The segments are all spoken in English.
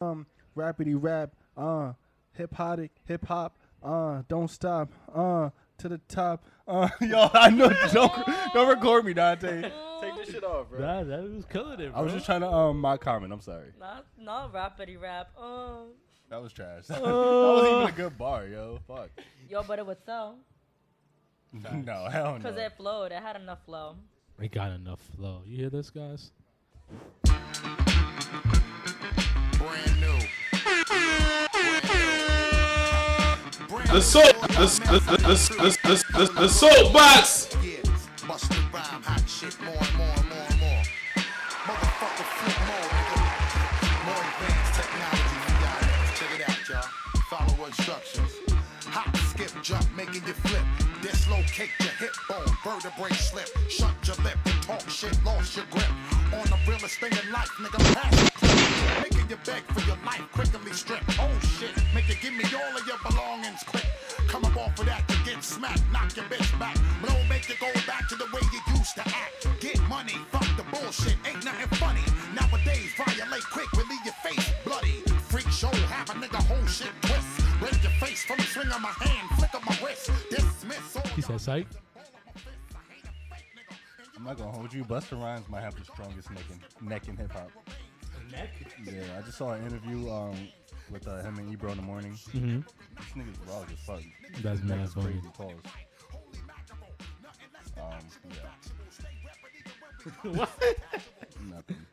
um, rapidy rap, uh, hip hop, hip hop, uh, don't stop, uh, to the top, uh, yo, I know, don't, don't record me, Dante. Take this shit off, bro. That, that was killing it, bro. I was just trying to um my comment. I'm sorry. Not not rapidy rap. Um, That was trash. that wasn't even a good bar, yo. Fuck. yo, but it would sell no, hell no. because it flowed. It had enough flow. It got enough flow. You hear this, guys? The soap, the, the, the, the, the, the, the soapbox. Instructions. Hop, skip, your hip bone, vertebrae slip. Shut your lip talk shit, lost your grip. On the realest thing in life, nigga, pass. Making you beg for your life, quickly strip. Oh shit, make you give me all of your belongings. Come up off of that, you get smacked, knock your bitch back. Blow, make you go back to the way you used to act. Get money, fuck the bullshit, ain't nothing funny. Nowadays, violate quick, we leave your face bloody. Freak show, have a nigga whole shit twist. Break your face from the swing of my hand, flick of my wrist. Dismiss all He said, psych. I'm not gonna hold you. Busta Rhymes might have the strongest neck in, neck in hip hop. Neck? Yeah, I just saw an interview um with uh, him and Ebro in the morning. Mm-hmm. This nigga's raw as fuck. That's mad Nigga's funny. crazy pause. Um, yeah. what? Nothing.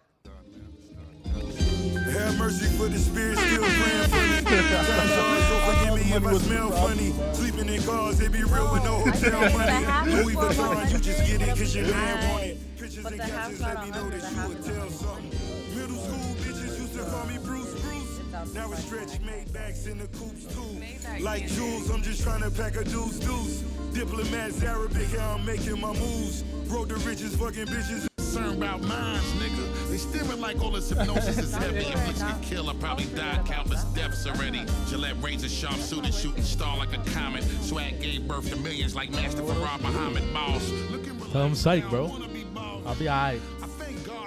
Have mercy for the spirit still praying for me. So forgive me if I smell funny. Sleeping in cars, they be real with no hotel money. half Louis is for Vuitton, you just get it cause your hundred man want it. Pictures But and the half's captions not let me know that the you half would tell something. Middle school bitches used to call me Bruce Bruce. Now it's stretch made backs in the coops too. Like Jules, I'm just trying to pack a deuce deuce. Diplomats Arabic, how I'm making my moves. Broke the richest fucking bitches. concerned about minds, nigga. They stimming like all this hypnosis is heavy. If looks get killed, I probably died countless deaths already. Gillette razor sharp suit and shooting star like a comet. Swag gave birth to millions like Master Fard Muhammad Boss. Looking Tell him psych, bro. wanna be boss. I'll be alright.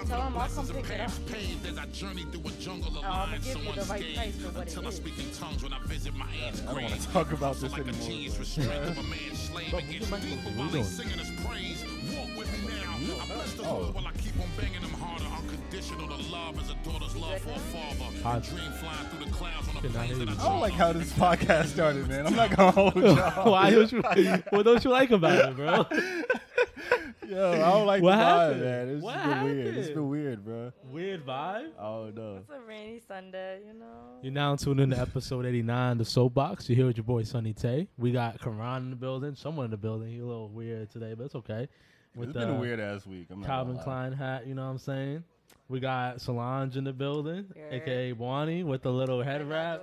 Tell him I'll come pick it up. paved as I journey through a jungle of I'ma lines. give you the So right unscathed price for what it until I is. speak in tongues when I visit my aunt's I don't wanna talk about Hustle this like a anymore, genius bro. restraint of a man's slave against what you people doing? while What they you singing his praise. Walk with me now. I bless the Oh. Lord while I keep on banging them harder. Unconditional to love as a daughter's love for a father. Hot. Dream flying through the clouds on a plane that I you? I don't like how this podcast started, man. I'm not gonna hold y'all. Why don't you? What don't you like about it, bro? Yo, I don't like What the vibe, man. It's What just been weird. It's happened? been weird, bro. Weird vibe. I don't know. It's a rainy Sunday, you know. You're now tuned in to episode 89, the Soapbox. You're here with your boy Sunny Tay. We got Khuran in the building, someone in the building. He's a little weird today, but it's okay. It's been a uh, weird ass week. I'm Calvin gonna lie. Klein hat, you know what I'm saying? We got Solange in the building, Yeah. aka Bonnie, with the little head I'm wrap.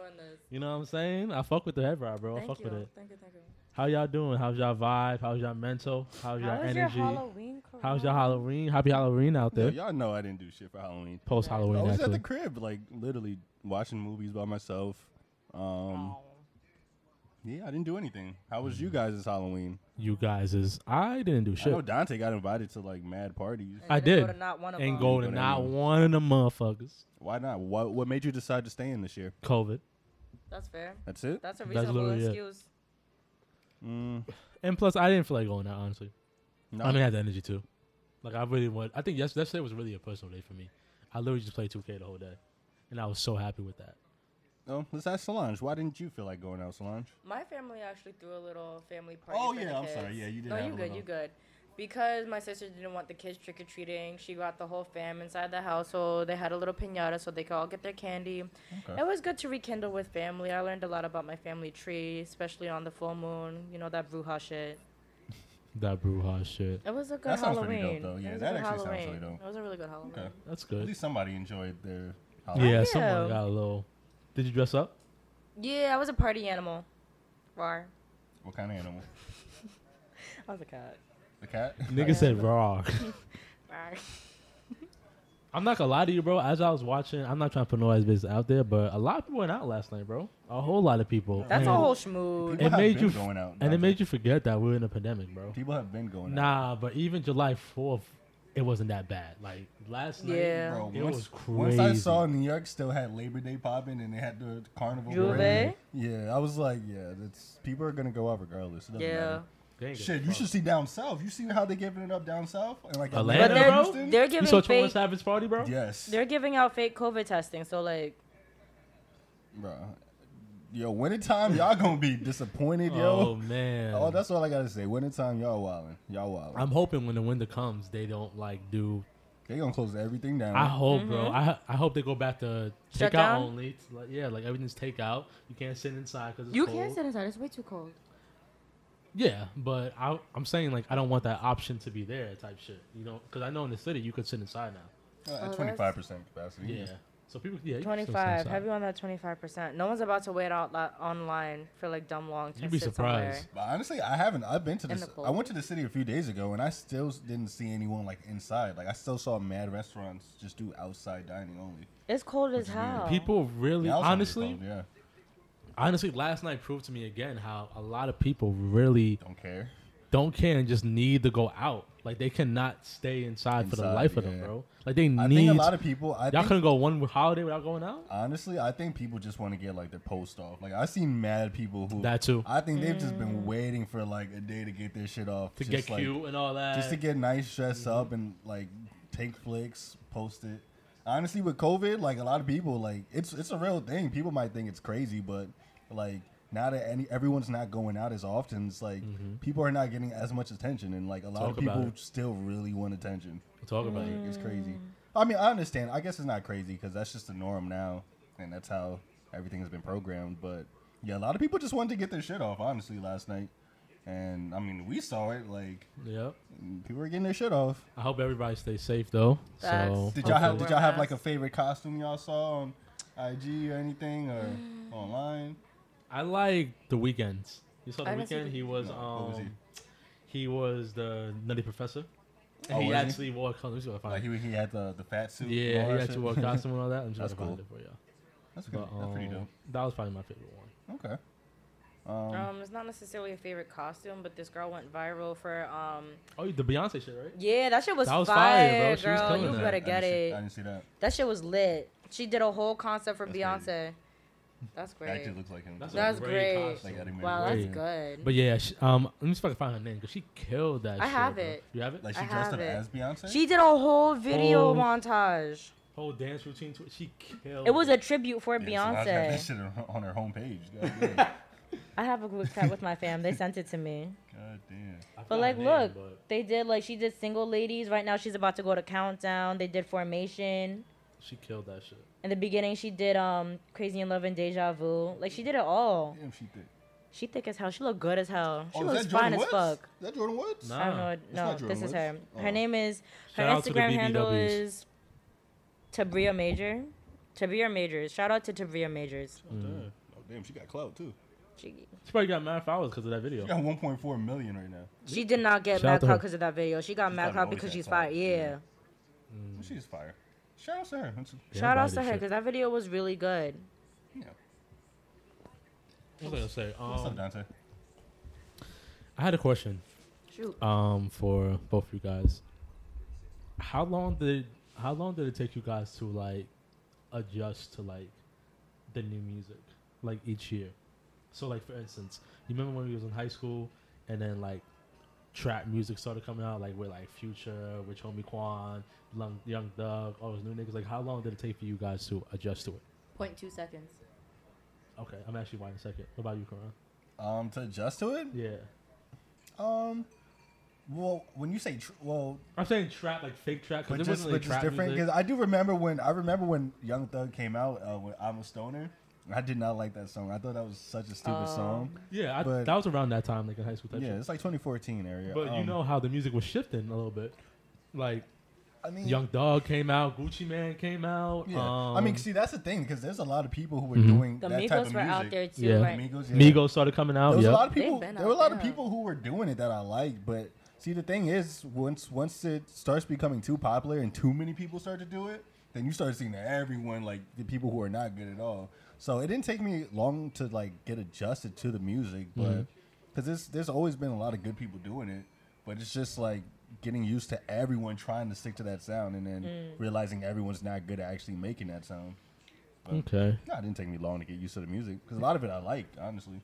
You know what I'm saying? I fuck with the head wrap, bro. I fuck you. with it. Thank you, thank you. How y'all doing? How's y'all vibe? How's y'all mental? How's y'all How energy? your Halloween? How's your Khuran? Halloween? Happy Halloween out Yo, there. y'all know I didn't do shit for Halloween. Post Halloween. I Halloween, was at the crib, like literally watching movies by myself. Um, Oh. yeah, I didn't do anything. How was you guys' this Halloween? You guys is I didn't do I shit. know Dante got invited to like mad parties. And I didn't. Go to not one of Ain't them. go Go to to not any. one of them motherfuckers. Why not? What What made you decide to stay in this year? COVID. That's fair. That's it. That's a That's reasonable literally it. Excuse. Mm, And plus, I didn't feel like going out. Honestly, no. I didn't have the energy to. Like, I really want. I think yes, yesterday was really a personal day for me. I literally just played 2K the whole day, and I was so happy with that. Oh, let's ask Solange. Why didn't you feel like going out, Solange? My family actually threw a little family party. Oh, for yeah, the I'm kids. sorry. Yeah, you did No, have you a good. little- You good. Because my sister didn't want the kids trick or treating, she got the whole fam inside the household. They had a little pinata so they could all get their candy. Okay. It was good to rekindle with family. I learned a lot about my family tree, especially on the full moon. You know that bruja shit. That bruja shit. It was a good That sounds pretty Halloween. dope, though. Yeah, that a good actually sounds really dope. It was a really good Halloween. Okay. That's At least somebody enjoyed their Yeah, Halloween. someone Yeah. got a little. Did you dress up? Yeah, I was a party animal. Rar. What kind of animal? I was a cat. The cat? Nigga said raw. Rar. I'm not gonna lie to you, bro. As I was watching, I'm not trying to put no ass business out there, but a lot of people went out last night, bro. A whole lot of people. That's a whole schmood. People It have made been you f- going out. And it made you forget that we're in a pandemic, bro. People have been going out. Nah, but even July 4th, it wasn't that bad. Like last night, Yeah. Bro, it once, was once I saw New York still had Labor Day popping and they had the carnival. Juve? parade, Yeah, I was like, yeah, that's people are gonna go out regardless. It doesn't Yeah. matter. They ain't give Shit, you should see down south. You see how they giving it up down south? And like Atlanta, But they're bro? Houston? they're You giving saw Twenty One fake. Savage party, bro? yes, They're giving out fake COVID testing. So like, bro. Yo, wintertime, y'all gonna be disappointed, Oh yo. man. Oh, that's all I gotta say. Wintertime, y'all wildin'. Y'all wildin'. I'm hoping when the winter comes, they don't like do. they gonna close everything down. I hope, bro. Mm-hmm. I I hope they go back to Shut takeout down? only. It's like, yeah, like everything's takeout. You can't sit inside because it's you cold. can't sit inside. It's way too cold. Yeah, but I, I'm saying like I don't want that option to be there, type shit. You know, because I know in the city you could sit inside now. Uh, Oh, at twenty five percent capacity. Yeah. So people, yeah, you can still sit 25. inside. Heavy on that 25%. No one's about to wait out lo- online for like dumb long to You'd be sit surprised. But honestly, I haven't. I've been to In this. the I went to the city a few days ago, and I still didn't see anyone like inside. Like I still saw mad restaurants just do outside dining only. It's cold as Which hell. People really, Yeah, I was hungry honestly, cold, yeah, honestly, last night proved to me again how a lot of people really don't care. don't care and just need to go out. Like they cannot stay inside, for the Inside, life of them, bro. Like they I need. think a lot of people. I y'all think, couldn't go one holiday without going out. honestly, I think people just want to get like their post off. Like I seen mad people who That too. I think they've just been mm. waiting for like a day to get their shit off, To just, get like, cute and all that. just to get nice, dress mm-hmm. up, and like take flicks, post it. Honestly, with COVID, like a lot of people, like it's it's a real thing. People might think it's crazy, but like now that any everyone's not going out as often, it's like people are not getting as much attention, and like a lot Mm-hmm. Talk of people still really want attention. Talk about Like it. it's crazy. I mean, I understand. I guess it's not crazy because that's just the norm now, and that's how everything has been programmed. But yeah, a lot of people just wanted to get their shit off. Honestly, last night, and I mean, we saw it. Like Yep. people were getting their shit off. I hope everybody stays safe though. So Did y'all have Did y'all have like a favorite costume y'all saw on IG or anything or online? I like the Weeknd's. You saw I the haven't seen Weeknd. the- He was No, um, what was he? he was the Nutty Professor. And Oh, he was he? actually wore. Let me see if I Like he, he had the, the fat suit. and yeah, he that actually shit? wore a costume and all that. I'm just That's gonna find cool. it for y'all. That's good. But, That's pretty um, dope. That was probably my favorite one. Okay. Um, Um, it's not necessarily a favorite costume, but this girl went viral for um. Oh, the Beyonce shit, right? Yeah, that shit was, That was fire, fire, bro. She was girl. killing You that. better I get didn't see- it. I didn't see that. That shit was lit. She did a whole concept for That's Beyonce. Crazy. That's It great. actually looks like him. That's, That's great. great. Like Eddie Wow, that's Great. good. But yeah, she, um, let me see if I can find her name because she killed that. I shit, have bro. it. You have it? Like she I dressed have up it. as Beyonce. She did a whole video Oh. montage. Whole dance routine. To it. She killed. It was a tribute for Yeah, so now she that Beyonce. shit on- on her homepage. I have a group chat with my fam. They sent it to me. God damn. But like, name, look, but they did like she did single ladies. Right now, she's about to go to countdown. They did formation. she killed that shit. In the beginning, she did um crazy in love and deja vu. Like she did it all. Damn, she thick. She thick as hell. She look good as hell. She oh, looks that Jordan fine as Woods? fuck. Is that Jordyn Woods? Nah. I don't know. That's No, this Jordan is her. Her Oh. name is. Her Shout out to the Instagram handle is Tabria Major. Tabria Majors. Shout out to Tabria Majors. Oh, damn. Oh, damn, she got clout too. She, She probably got mad followers because of that video. She got 1.4 million right now. she did not get Shout mad to clout because of that video. She got She's mad probably clout because she's fire. fired. Yeah. yeah. She's fire. Shout out to her. That's, Yeah, Shout outs to her because that video was really good. yeah. What was I gonna say? What's up, Um, Dante? I had a question. Shoot. um for both of you guys. How long did how long did it take you guys to like adjust to like the new music like each year? So like for instance, you remember when we was in high school and then like trap music started coming out like with like Future, Rich Homie Quan, Young, Young Thug, all those new niggas. Like how long did it take for you guys to adjust to it? Point two seconds. Okay, I'm actually waiting a second. What about you, Khuran? Um, to adjust to it. Yeah, Um, well, when you say tr- well, I'm saying trap like fake trap but because just wasn't really but just different because I do remember when I remember when Young Thug came out uh, with I'm a Stoner. I did not like that song. I thought that was such a stupid Um, song. Yeah, I, But- that was around that time, like in high school type Yeah, shit. it's like 2014 area. But you Um, know how the music was shifting a little bit. Like I mean, Young Dog came out, Gucci Mane came out. Yeah, um, I mean, see, that's the thing because there's a lot of people who were Mhm. doing The that type Migos of were music. out there too, Yeah. right? Migos, yeah. Migos started coming out. There was Yep. a lot of people. There were a out lot of people who were doing it that I liked, but see, the thing is, once once it starts becoming too popular and too many people start to do it, then you start seeing everyone like the people who are not good at all. So it didn't take me long to like get adjusted to the music, but because there's there's always been a lot of good people doing it, but it's just like getting used to everyone trying to stick to that sound, and then Mm. realizing everyone's not good at actually making that sound. Okay. No, it didn't take me long to get used to the music because a lot of it I liked, honestly.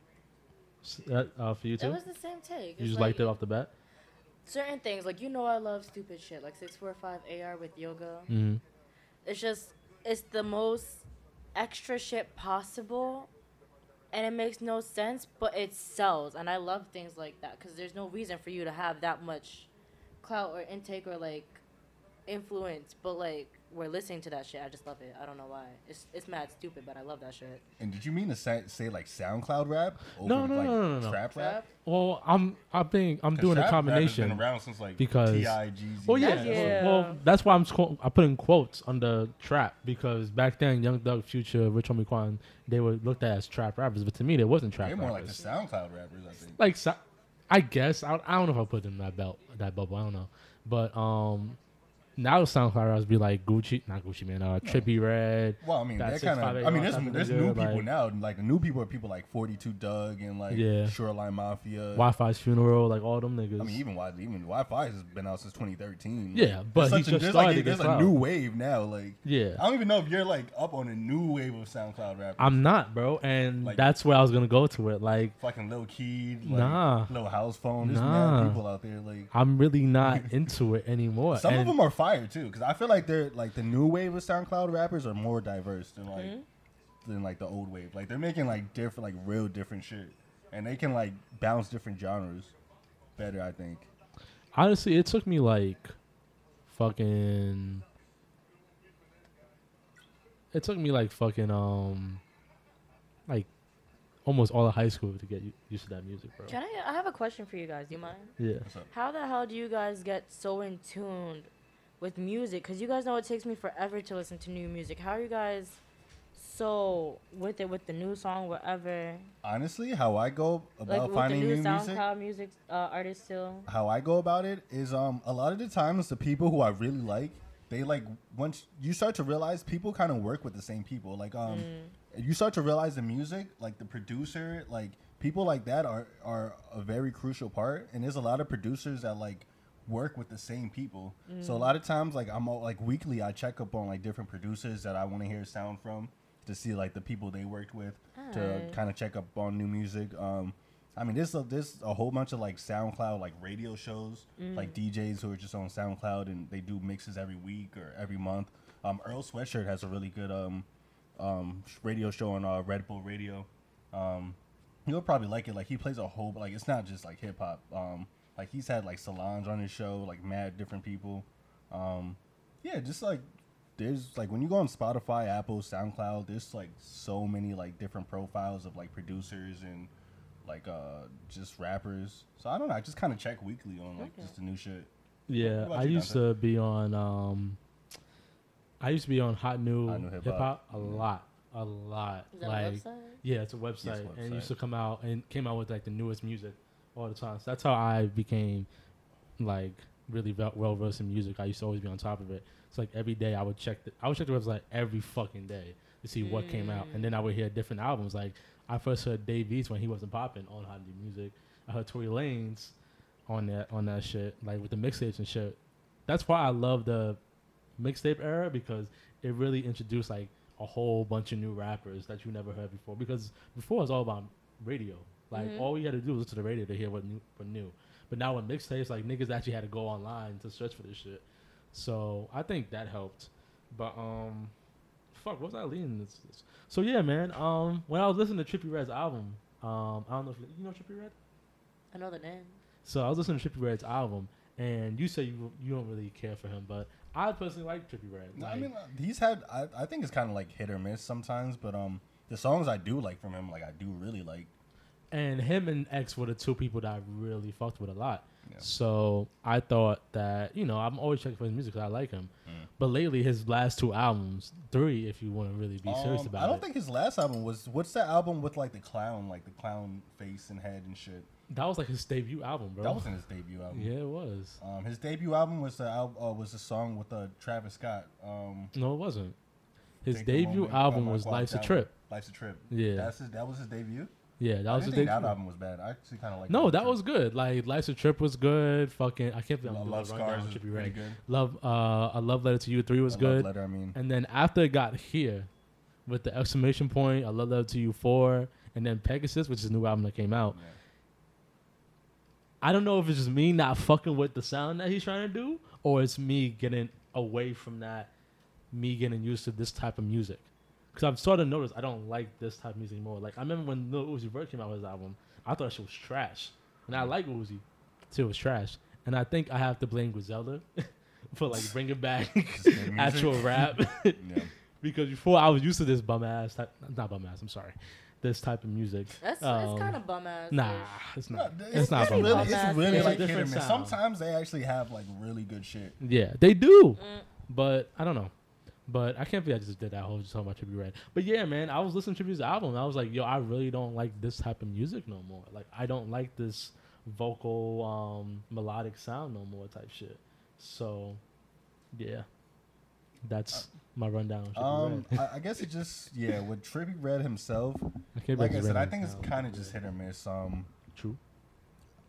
S- That, uh, for you It too? was the same take. You It's just like liked it off the bat? certain things. Like you know, I love stupid shit like six four five AR with yoga. Mm-hmm. It's just it's the most extra shit possible, and it makes no sense, but it sells, and I love things like that because there's no reason for you to have that much clout or intake or like influence, but like we're listening to that shit. I just love it. I don't know why. It's it's mad stupid, but I love that shit. And did you mean to say, say like SoundCloud rap? No, no, like no, no, no. Trap rap? Well, I'm I think I'm 'Cause doing a trap rap has combination. Been around since like because- T.I., Jeezy. Well, yeah. That's- yeah. Well, that's why I'm squ- I put in quotes under trap because back then, Young Thug, Future, Rich Homie Quan, they were looked at as trap rappers, but to me, they wasn't trap They're more like the. SoundCloud rappers, I think. like, so, I guess I, I don't know if I put them in that belt, that bubble. I don't know, but um, now SoundCloud rappers be like Gucci, not Gucci Mane, uh, Trippie Redd. Well, I mean, That kind of. I mean, there's there's new people like- now. Like the new people are people like 42 Dugg and like Yeah. Shoreline Mafia. Wi-Fi's funeral, like all them niggas. I mean, even Wi even Wi-Fi has been out since 2013. Yeah, but There's he a- just there's started like, to There's a new wave now. Like yeah, I don't even know if you're like up on a new wave of SoundCloud rappers. I'm not, bro, and Like- that's where I was gonna go to it. Like, fucking Lil Key, like, Nah. Lil House Phone. There's Nah. people out there. Like I'm really not into it anymore. some of them are fire too, because I feel like they're like the new wave of SoundCloud rappers are more diverse than like than like the old wave. Like they're making like different, like real different shit, and they can like bounce different genres better. I think. honestly, it took me like fucking. It took me like fucking um, like almost all of high school to get used to that music, bro. Can I? I have a question for you guys. Do you mind? Yeah. How the hell do you guys get so in tuned with music? Because you guys know it takes me forever to listen to new music. How are you guys so with it with the new song, whatever? Honestly, how I go about the finding new new music, SoundCloud music uh, artists still. how I go about it is um a lot of the times the people who I really like, they like once you start to realize people kind of work with the same people. Like um you start to realize the music, like the producer, like people like that are are a very crucial part. And there's a lot of producers that like work with the same people. So a lot of times like I'm all, like weekly I check up on like different producers that I want to hear sound from to see like the people they worked with to kind of check up on new music. Um I mean, there's a, there's a whole bunch of like SoundCloud like radio shows, like DJs who are just on SoundCloud and they do mixes every week or every month. Um, Earl Sweatshirt has a really good um, um, radio show on uh, Red Bull Radio. Um, you'll probably like it. Like he plays a whole like it's not just like hip hop. Um, like he's had like Solange on his show, like mad different people. Um, yeah, just like there's like when you go on Spotify, Apple, SoundCloud, there's like so many like different profiles of like producers and like uh just rappers. So I don't know. I just kind of check weekly on like Okay. just the new shit. Yeah, I you, used to be on. um I used to be on Hot New, Hot New Hip Hip Hop Hop. a lot, a lot. Is that like, a website? yeah, it's a website, and it used to come out and came out with like the newest music all the time. So that's how I became like really well versed in music. I used to always be on top of it. It's like every day I would check the I would check the website every fucking day to see what came out, and then I would hear different albums. Like I first heard Dave East when he wasn't popping on Hot New Music. I heard Tory Lanez on that on that shit, like with the mixtapes and shit. That's why I love the mixtape era because it really introduced like a whole bunch of new rappers that you never heard before. Because before it was all about radio. Like all you had to do was listen to the radio to hear what new what new. But now with mixtapes, like niggas actually had to go online to search for this shit. So I think that helped. But um fuck, what was I leading this, this? So yeah, man. Um when I was listening to Trippie Redd's album, um I don't know if you, you know Trippie Redd? I know the name. So I was listening to Trippie Redd's album, and you say you you don't really care for him, but I personally like Trippie Redd. I mean, uh, he's had. I, I think it's kind of like hit or miss sometimes, but um, the songs I do like from him, like I do really like. And him and X were the two people that I really fucked with a lot. Yeah. So I thought that you know I'm always checking for his music because I like him. Mm. But lately, his last two albums, three, if you want to really be serious about it. I don't it, think his last album was. What's that album with like the clown, like the clown face and head and shit? that was like his debut album, bro. That wasn't his debut album. yeah, it was. Um, his debut album was the al- uh, was a song with uh, Travis Scott. Um, No, it wasn't. His debut Moment, album was Life's a Trip. Life's a Trip. Yeah. that's his, that was his debut. Yeah, that I was didn't the think that album was bad. I actually kind of like. No, that was good. Like Life's a Trip was good. Fucking, I can't. Love, Love a Scars should was be pretty right. good. Love, uh, a love letter to you three was A Love good. Letter, I mean, And then after it got here, with the exclamation point, I love letter to you four, and then Pegasus, which is a new album that came out. yeah. I don't know if it's just me not fucking with the sound that he's trying to do, or it's me getting away from that, me getting used to this type of music. Because I've sort of noticed I don't like this type of music more. Like I remember when Lil Uzi Vert came out with his album, I thought she was trash, and I like Uzi, till it was trash. And I think I have to blame Griselda for like bringing back actual rap. yeah. because before I was used to this bum ass type, not bum ass. I'm sorry, this type of music. That's Um, it's kind of bum ass. Nah, it's No, not. it's, It's, not it's bum really, ass. it's really It's like hit or different sound. Sometimes they actually have like really good shit. Yeah, they do. Mm. But I don't know. But I can't believe I just did that whole just talking about Trippie Redd. But yeah, man, I was listening to Trippie's album. And I was like, yo, I really don't like this type of music no more. Like, I don't like this vocal, um, melodic sound no more type shit. So, yeah, that's my rundown. On Um, Red. I, I guess it just yeah with Trippie Redd himself. I can't Like I said, I think it's kind of just hit or miss. Um, true.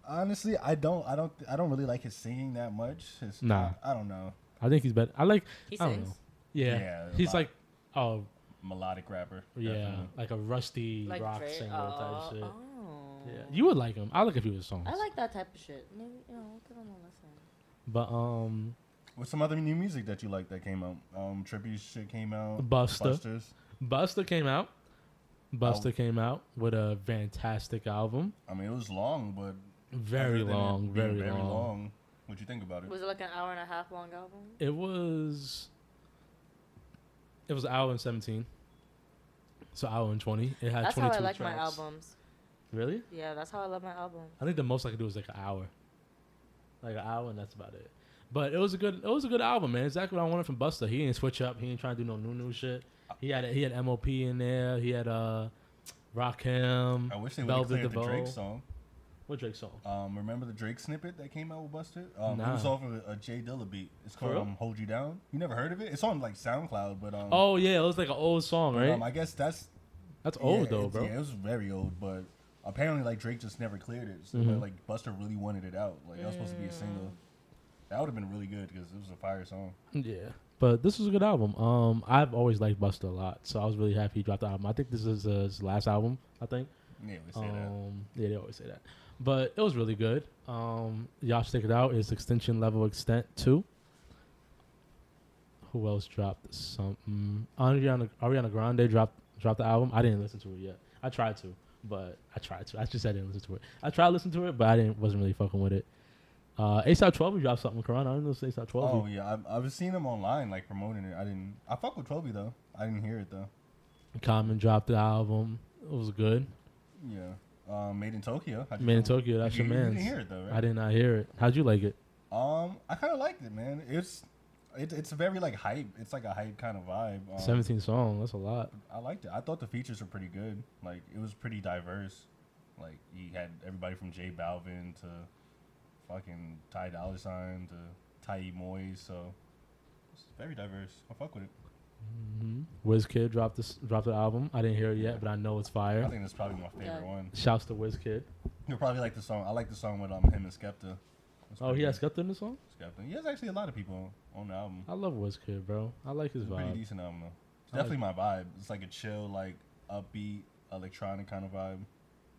honestly, I don't, I don't, I don't really like his singing that much. His, Nah. I, I don't know. I think he's better. I like. He I don't sings know. Yeah, Yeah, he's lot. like, oh Melodic rapper. yeah, definitely. like a rusty like rock Drake. singer Oh, type shit. oh. Yeah, you would like him. I like a few of his songs. I like that type of shit. Maybe you know, give him a listen. But um, What's some other new music that you like that came out? Um, Trippie's shit came out. Busta. Busters. Busta came out. Busta Oh. came out with a fantastic album. I mean, it was long, but Very other than it long, very, very long. long. What'd you think about it? Was it like an hour and a half long album? It was. It was an hour and seventeen. So hour and twenty. It had That's how I like tracks. my albums. Really? Yeah, that's how I love my album. I think the most I could do is like an hour. Like an hour, and that's about it. But it was a good. It was a good album, man. Exactly what I wanted from Busta. He didn't switch up. He didn't try to do no new new shit. He had he had MOP in there. He had uh, Rakim. I wish they would have Velvet cleared the Drake song. What Drake song? Um, remember the Drake snippet that came out with Busta? Um, It was off of a, a Jay Dilla beat. It's called um, "Hold You Down." You never heard of it? It's on like SoundCloud, but um, Oh yeah, it was like an old song, right? um, I guess that's That's yeah, old though, bro. Yeah, it was very old, but apparently like Drake just never cleared it. So, Mhm. but, like Busta really wanted it out. Like that was supposed to be a single. That would have been really good because it was a fire song. Yeah, but this was a good album. Um, I've always liked Busta a lot, so I was really happy he dropped the album. I think this is uh, his last album. I think. Yeah, we say that. Um, yeah, they always say that. But it was really good. Um, y'all check it out. It's Extinction Level Event Two. Who else dropped something? Ariana Ariana Grande dropped dropped the album. I didn't listen to it yet. I tried to, but I tried to. I just said I didn't listen to it. I tried to listen to it, but I didn't wasn't really fucking with it. Uh, ASAP Twelve dropped something. Khuran, I didn't know Say ASAP Twelve. Oh yeah, I've, I've seen them online like promoting it. I didn't. I fuck with Toby though. I didn't hear it though. Common dropped the album. It was good. Yeah. Um, Made in Tokyo. How'd you Made in feel? Tokyo, that's you, your you didn't hear it though, right? I did not hear it. How'd you like it? Um, I kind of liked it, man. It's it, it's very like hype. It's like a hype kind of vibe. Um, 17 songs. That's a lot. I liked it. I thought the features were pretty good. Like it was pretty diverse. Like he had everybody from J Balvin to fucking Ty Dolla Sign to Ty Moyes. So it's very diverse. I fuck with it. Hmm Wizkid dropped this dropped the album. I didn't hear it yet, but I know it's fire. I think that's probably my favorite Yeah. one. Shouts to Wizkid. You probably like the song. I like the song with um him and Skepta. That's Oh, pretty he has. Skepta in the song. Skepta. He has actually a lot of people on, on the album. I love Wizkid, bro. I like his It's a pretty decent album though. It's I like- definitely my vibe. It's like a chill, like upbeat, electronic kind of vibe.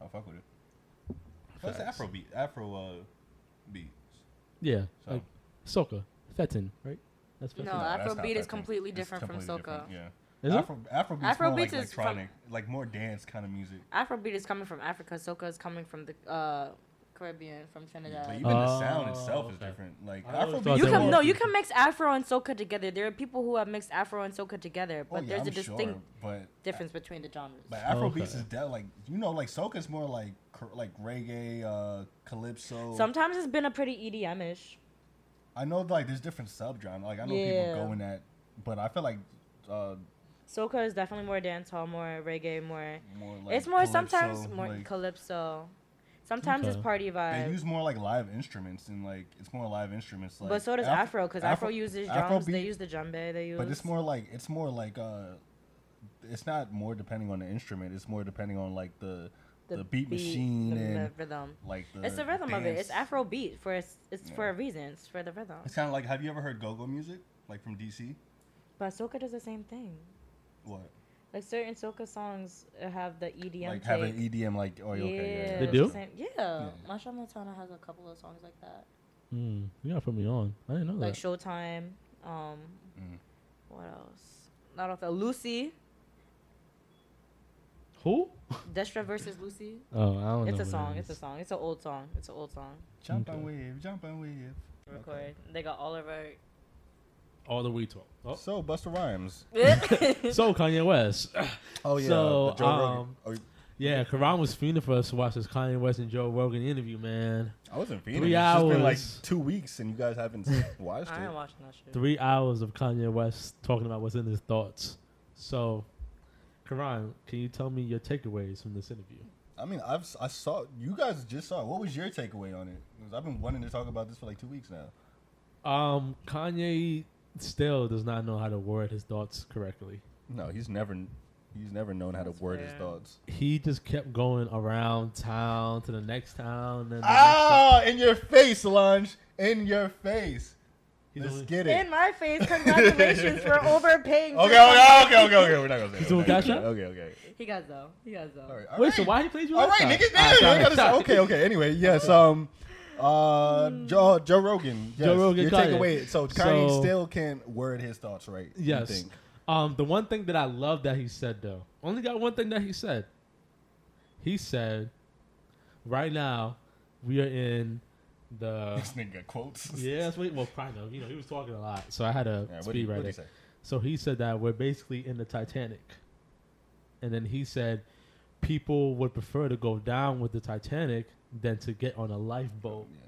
I fuck with it. What's Facts. Afro beat? Afro uh beats. Yeah, So like Soca, Fetin, right? That's Fetin. No, that's not Afrobeat is that completely It's different from completely soca. Yeah. Is it? Afro Afro beats Afro more like beats is from- electronic, like more dance kind of music. Afrobeat is coming from Africa. Soca is coming from the uh, Caribbean, from Trinidad. But even the Oh, sound itself is different. Like I always Afro thought you can no, you can mix Afro and soca together. There are people who have mixed Afro and soca together, but oh, yeah, there's I'm a distinct sure, but difference between the genres. But Afro beats Okay. is de- like you know like soca is more like like reggae, uh, calypso. Sometimes it's been a pretty E EDM-ish. I know like there's different subgenres. Like I know Yeah. people going in that, but I feel like uh, Soca is definitely more dancehall, more reggae, more. more like it's more calypso, sometimes more like, calypso. Sometimes it's Okay. party they vibe. use more like live instruments and like it's more live instruments. Like, but so does Af- Afro, because Afro, uses drums. They use the djembe. They use. But it's more like it's more like uh, it's not more depending on the instrument. It's more depending on like the the beat machine the and- rhythm. like the It's the rhythm of it. It's. Afro beat for it's, it's for a reason. It's for the rhythm. It's kind of like have you ever heard go-go music like from DC? But soca does the same thing. What? Like certain soca songs have the EDM like take. have an EDM like oh yeah, okay yeah, They it's do? the same- Yeah, Machel Montano has a couple of songs like that. Hmm. You gotta put me on. I didn't know Like that. Like Showtime. Um, Mm. what else? Not off the Lucy. Who? Destra versus Lucy. Oh, I don't know. It's a song. It's a song. It's an old song. It's an old song. Jump Okay. and wave, jump and wave. Record. They got all of our. All the we talk. Oh. So Busta Rhymes. so Kanye West. Oh yeah, So, the Joe um, Oh, yeah, Khuran was fiending for us to watch this Kanye West and Joe Rogan interview, man. I wasn't feeling Three it. It's just been like two weeks and you guys haven't watched it. I ain't watching that shit. Three hours of Kanye West talking about what's in his thoughts. So, Khuran, can you tell me your takeaways from this interview? I mean, I've I saw you guys just saw. What was your takeaway on it? 'Cause I've been wanting to talk about this for like two weeks now. Um, Kanye still does not know how to word his thoughts correctly. No, he's never he's never known how to That's word his thoughts. He just kept going around town to the next town and the next Ah, in your face, Solange. In your face. He's Let's only- get it. In my face, congratulations for overpaying. Okay, for okay, okay, okay, okay. We're not gonna say He's that. doing Okay, cash out? Okay, okay. He got though. He got though. All right. all Wait, right. so why he played you All like right, that? niggas. Ah, Damn, sorry, I gotta say- sorry. okay, okay. Anyway, yes. Um, uh, Joe Joe Rogan. Yes, Joe Rogan, Your Kanye. takeaway. So Kanye So- still can't word his thoughts right. you Yes. think? Um, the one thing that I love that he said though, only got one thing that he said. He said, "Right now, we are in the This nigga quotes. yeah, that's what, well, kind of. You know, he was talking a lot, so I had to Yeah, speed right what it. he say? So he said that we're basically in the Titanic, and then he said people would prefer to go down with the Titanic than to get on a lifeboat Yeah.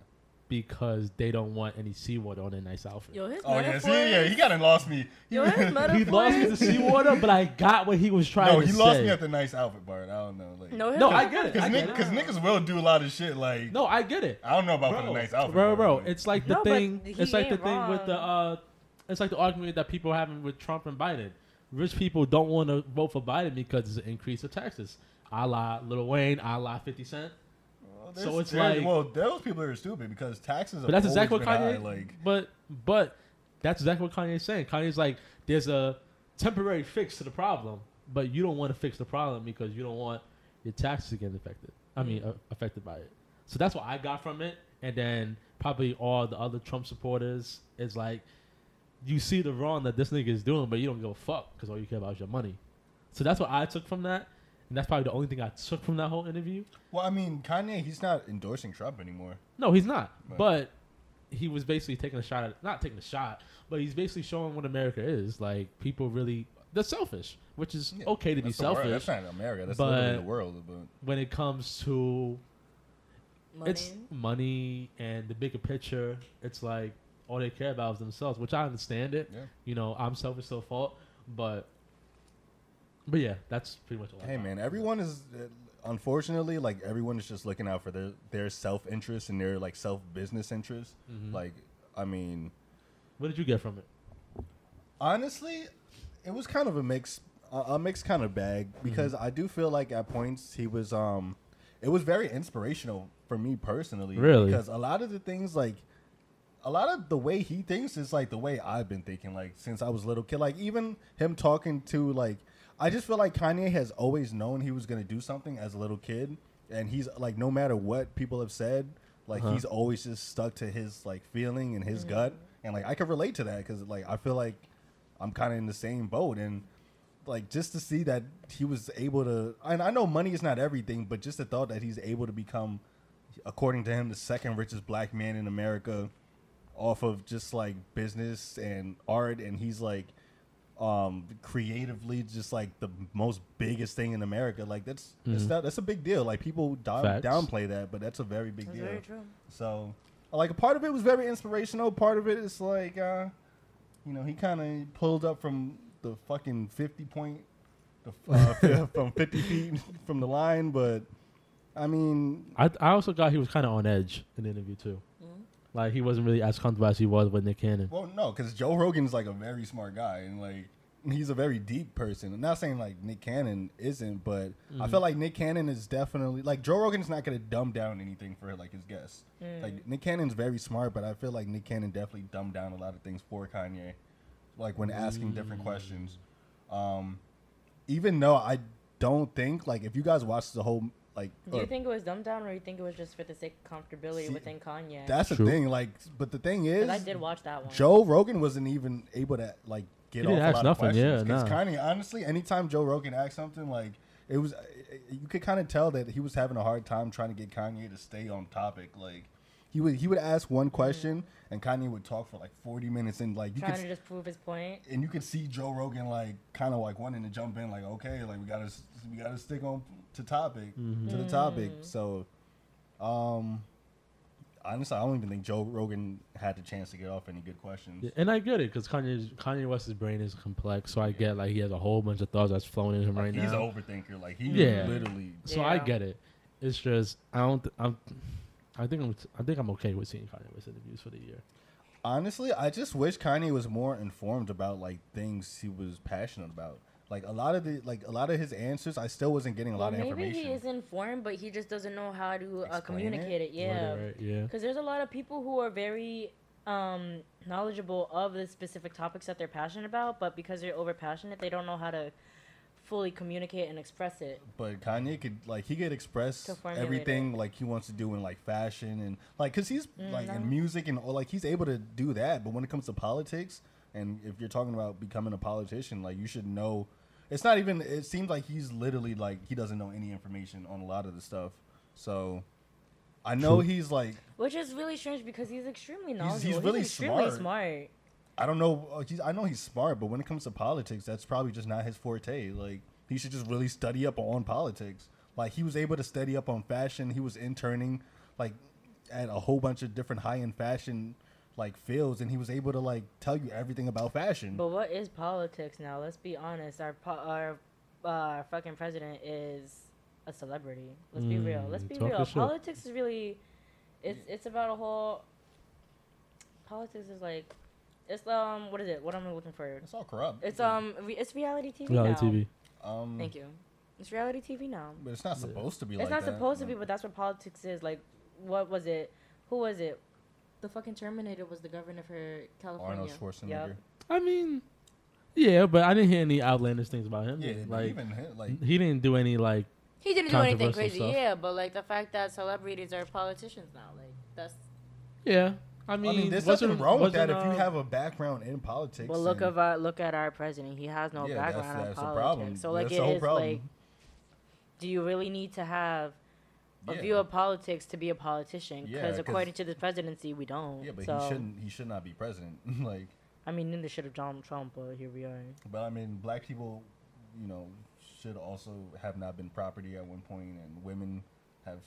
Because they don't want any seawater on their nice outfit. Yo, his Oh yeah, see, yeah, he kind of lost me. He, Yo, his he lost me to seawater, but I got what he was trying no, to he say. lost me at the nice outfit part. I don't know, like, No, No, I get it. Because it. niggas will do a lot of shit. Like, No, I get it. I don't know about for the Bro, nice outfit. bro, part, bro, like- it's like the No, thing. It's like the ain't thing with the. uh It's like the argument that people are having with Trump and Biden. Rich people don't want to vote for Biden because it's an increase of taxes. A la Lil Wayne, a la Fifty Cent. Well, so it's like- well, those people are stupid because taxes. But that's exactly what Kanye. high, like, but but that's exactly what Kanye's saying. Kanye's like, there's a temporary fix to the problem, but you don't want to fix the problem because you don't want your taxes to get affected. I mean, uh, affected by it. So that's what I got from it. And then probably all the other Trump supporters is like, you see the wrong that this nigga is doing, but you don't give a fuck because all you care about is your money. So that's what I took from that. And that's probably the only thing I took from that whole interview. well, I mean, Kanye, he's not endorsing Trump anymore. No, he's not. Right. But he was basically taking a shot at not taking a shot, but he's basically showing what America is. Like people really they're selfish, which is Yeah, okay to be That's the world. selfish. That's not America. That's literally the world. But When it comes to money. it's money and the bigger picture, it's like all they care about is themselves, which I understand it. Yeah. You know, I'm selfish to a fault, but but yeah, that's pretty much all. Hey, man, everyone is uh, unfortunately like everyone is just looking out for their their self interest and their like self business interest. Mhm. Like, I mean, What did you get from it? honestly, it was kind of a mix, a, a mixed kind of bag because Mm-hmm. I do feel like at points he was, um, it was very inspirational for me personally. Really? because a lot of the things like. A lot of the way he thinks is like the way I've been thinking, like since I was a little kid. Like even him talking to like, I just feel like Kanye has always known he was gonna do something as a little kid, and he's like, no matter what people have said, like Uh-huh. he's always just stuck to his like feeling and his gut, and like I can relate to that because like I feel like I'm kind of in the same boat, and like just to see that he was able to, and I know money is not everything, but just the thought that he's able to become, according to him, the second richest black man in America, off of just like business and art, and he's like um creatively just like the most biggest thing in America. Like that's that's, Mhm. not, that's a big deal. Like people down, downplay that, but that's a very big That's deal. very true. So, like a part of it was very inspirational. Part of it is like, uh, you know, he kind of pulled up from the fucking fifty point, the, uh, from fifty feet from the line. But I mean, I I also got he was kind of on edge in the interview too. Mm-hmm. Like he wasn't really as comfortable as he was with Nick Cannon. well, no, because Joe Rogan's like a very smart guy, and like he's a very deep person. I'm not saying like Nick Cannon isn't, but I Mhm. feel like Nick Cannon is definitely like Joe Rogan's not gonna dumb down anything for like his guests. Mm. Like Nick Cannon's very smart, but I feel like Nick Cannon definitely dumbed down a lot of things for Kanye, like when asking different questions. Um, even though I don't think like if you guys watch the whole like Do you uh, think it was dumbed down, or you think it was just for the sake of comfortability See, within Kanye? that's the True. thing. Like, but the thing 'Cause is, I did watch that one. Joe Rogan wasn't even able to like get He off didn't a ask lot nothing, of yeah, questions. 'Cause nah. Kanye, honestly, anytime Joe Rogan asked something, like it was, you could kind of tell that he was having a hard time trying to get Kanye to stay on topic. Like he would he would ask one question and Kanye would talk for like forty minutes and like you trying could to just prove his point. and you could see Joe Rogan like kind of like wanting to jump in, like okay, like we gotta we gotta stick on to topic to the topic. So, um, honestly, I don't even think Joe Rogan had the chance to get off any good questions. Yeah, and I get it because Kanye Kanye West's brain is complex, so I get like he has a whole bunch of thoughts that's flowing in him Like, right he's now. He's an overthinker. Like he Yeah. literally. So I get it. It's just I don't. th- I'm. I think I'm. I think I'm okay with seeing Kanye West interviews for the year. Honestly, I just wish Kanye was more informed about like things he was passionate about. Like a lot of the like a lot of his answers, I still wasn't getting a Well, lot of information. maybe he is informed, but he just doesn't know how to uh, communicate it. it? Yeah, Word, right, yeah. because there's a lot of people who are very um, knowledgeable of the specific topics that they're passionate about, but because they're over passionate, they don't know how to fully communicate and express it. but Kanye could like he could express To formulate everything like he wants to do in like fashion and like because he's mm-hmm. like in music and like he's able to do that. But when it comes to politics and if you're talking about becoming a politician, like you should know. It's not even. It seems like he's literally like he doesn't know any information on a lot of the stuff. So I know True. he's like Which is really strange because he's extremely knowledgeable. He's really extremely smart. smart. I don't know. uh, He's, I know he's smart, but when it comes to politics, that's probably just not his forte. Like he should just really study up on politics. Like he was able to study up on fashion. He was interning like at a whole bunch of different high end fashion like fields, and he was able to like tell you everything about fashion. But what is politics now? Let's be honest. Our po- our uh, fucking president is a celebrity. Let's be real. Let's Mm, be real. your shit. Politics is really, it's it's about a whole. Politics is like, it's um what is it? What am I looking for? it's all corrupt. It's um re- it's reality TV Reality now. TV. um, Thank you. It's reality TV now. But it's not Yeah. supposed to be It's like not that. supposed to be, but that's what politics is. Like, what was it? Who was it? The fucking Terminator was the governor for California. Arnold Schwarzenegger. Yep. I mean, yeah, but I didn't hear any outlandish things about him. Yeah, like even him, like he didn't do any like. He didn't do anything crazy, stuff. yeah, but like the fact that celebrities are politicians now, like that's. Yeah, I I mean, mean, there's nothing wrong with that if you have a background in politics. But look and- of our look at our president. He has no Yeah, that's- background in that's a politics. problem. So like That's it whole is problem. like, do you really need to have a Yeah. view of politics to be a politician? Yeah, according to the presidency, we don't. Yeah, but so, he shouldn't. He should not be president. like, I mean, neither should have Donald Trump, but here we are. but I mean, black people, you know, should also have not been property at one point, and women have,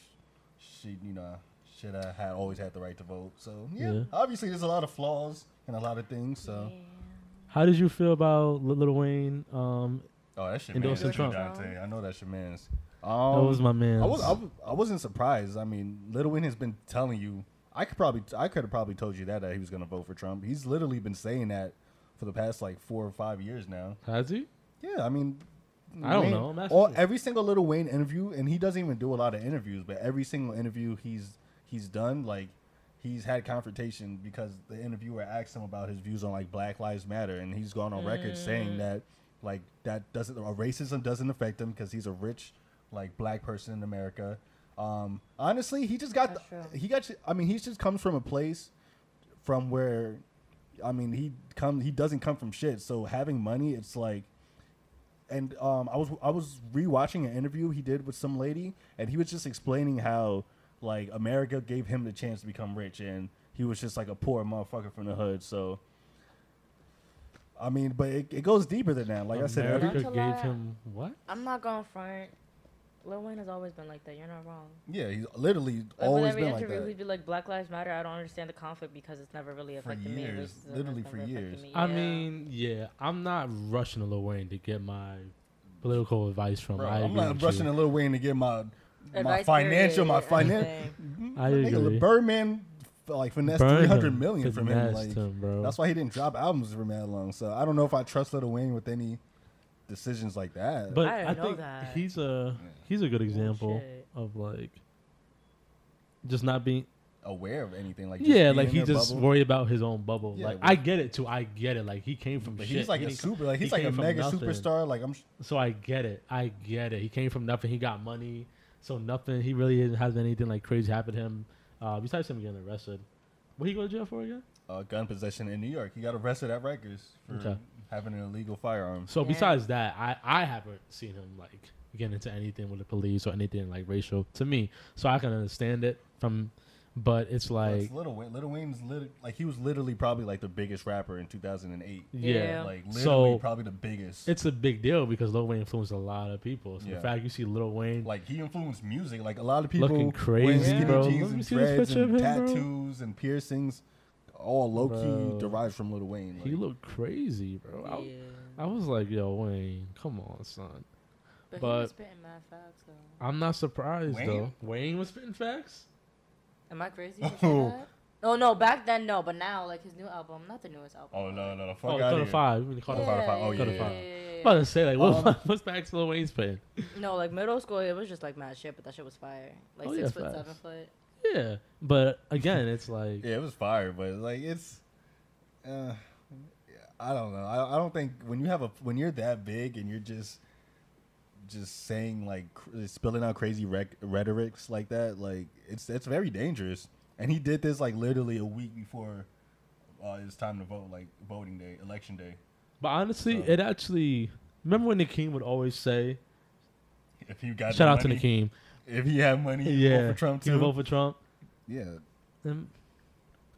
should you know, should have had always had the right to vote. So yeah, Yeah. obviously there's a lot of flaws and a lot of things. So How did you feel about Lil Lil Wayne? Um, oh, that's your Endorsing man's, Trump. Dante. I know that's your man's. that Um, was my man. I was, I, I wasn't surprised. I mean, Little Wayne has been telling you. I could probably I could have probably told you that that he was going to vote for Trump. He's literally been saying that for the past like four or five years now. Has he? Yeah, I mean, I don't Wayne- know. I'm all, every single Little Wayne interview, and he doesn't even do a lot of interviews, but every single interview he's he's done, like he's had confrontation because the interviewer asked him about his views on like Black Lives Matter, and he's gone on record Mm. saying that like that doesn't or racism doesn't affect him because he's a rich like black person in America. Um, honestly, he just got the, he got. I mean, he just comes from a place from where, I mean, he come he doesn't come from shit. So having money, it's like and um, I was I was rewatching an interview he did with some lady, and he was just explaining how like America gave him the chance to become rich, and he was just like a poor motherfucker from the hood. So, I mean, but it, it goes deeper than that. Like I said, America gave lie. him what? I'm not going front. Lil Wayne has always been like that. You're not wrong. yeah, he's literally Like always with every been like interview, that. he'd be like, "Black Lives Matter." I don't understand the conflict because it's never really For affected me. years, Racism has literally for years. me. I Yeah. mean, yeah, I'm not rushing to Lil Wayne to get my political advice from. Bro, I I'm not rushing you. a Little Wayne to get my my financial, period, my financial. I agree. Birdman like finessed Burned three hundred him. million from him. Finessed Like him, bro. that's why he didn't drop albums for mad long. So I don't know if I trust Lil Wayne with any decisions like that. But I I, didn't know think that. he's a he's a good example Bullshit. of like just not being aware of anything like yeah, like he just bubble. worried about his own bubble. Yeah, like I get it too. I get it. Like he came from But shit. he's like He a super, like he's he like a mega nothing. superstar. Like I'm, sh- So I get it. I get it. He came from nothing. He got money. So nothing. He really didn't have anything like crazy happen to him. Uh, besides him getting arrested. What he go to jail for again? uh, gun possession in New York. He got arrested at Rikers for Okay. having an illegal firearm. So Yeah. besides that, I I haven't seen him like get into anything with the police or anything like racial to me. So I can understand it from, but it's But like it's Little Wayne. Little Wayne's lit- like he was literally probably like the biggest rapper in 2008. yeah. Yeah. Like literally So probably the biggest. it's a big deal because Lil Wayne influenced a lot of people. So Yeah. the fact you see Lil Wayne, like he influenced music. Like a lot of people Looking crazy, skinny bro. jeans Let me and see this dreads picture and of him, bro. tattoos and piercings, all low Bro. key derived from Little Wayne. he Like, looked crazy, bro. I, Yeah. I was like, yo, Wayne, come on, son. But, he was spitting mad facts though. I'm not surprised Wayne? though. Wayne was spitting facts. Am I crazy? to Oh. that? Oh no, back then no, but now like his new album, not the newest album. oh no, no, no, fuck Oh, out Carter here. Five. You mean Carter Carter Five? Five. Oh, yeah, Carter yeah, Five. yeah, I'm about to say like, what, Um, what's facts Lil Wayne spitting? No, like middle school, it was just like mad shit, but that shit was fire. Like Oh, six yeah, foot, facts. seven foot. Yeah, but again, it's like Yeah, it was fire, but like it's, uh, I don't know. I, I don't think when you have a when you're that big and you're just just saying like cr- spilling out crazy rec- rhetorics like that, like it's it's very dangerous. And he did this like literally a week before uh, it's time to vote, like voting day, election day. But honestly, So- it actually. Remember when Nakeem would always say, If you got "Shout out to money, Nakeem." If he had money, Yeah, vote for Trump too. vote for Trump. yeah, And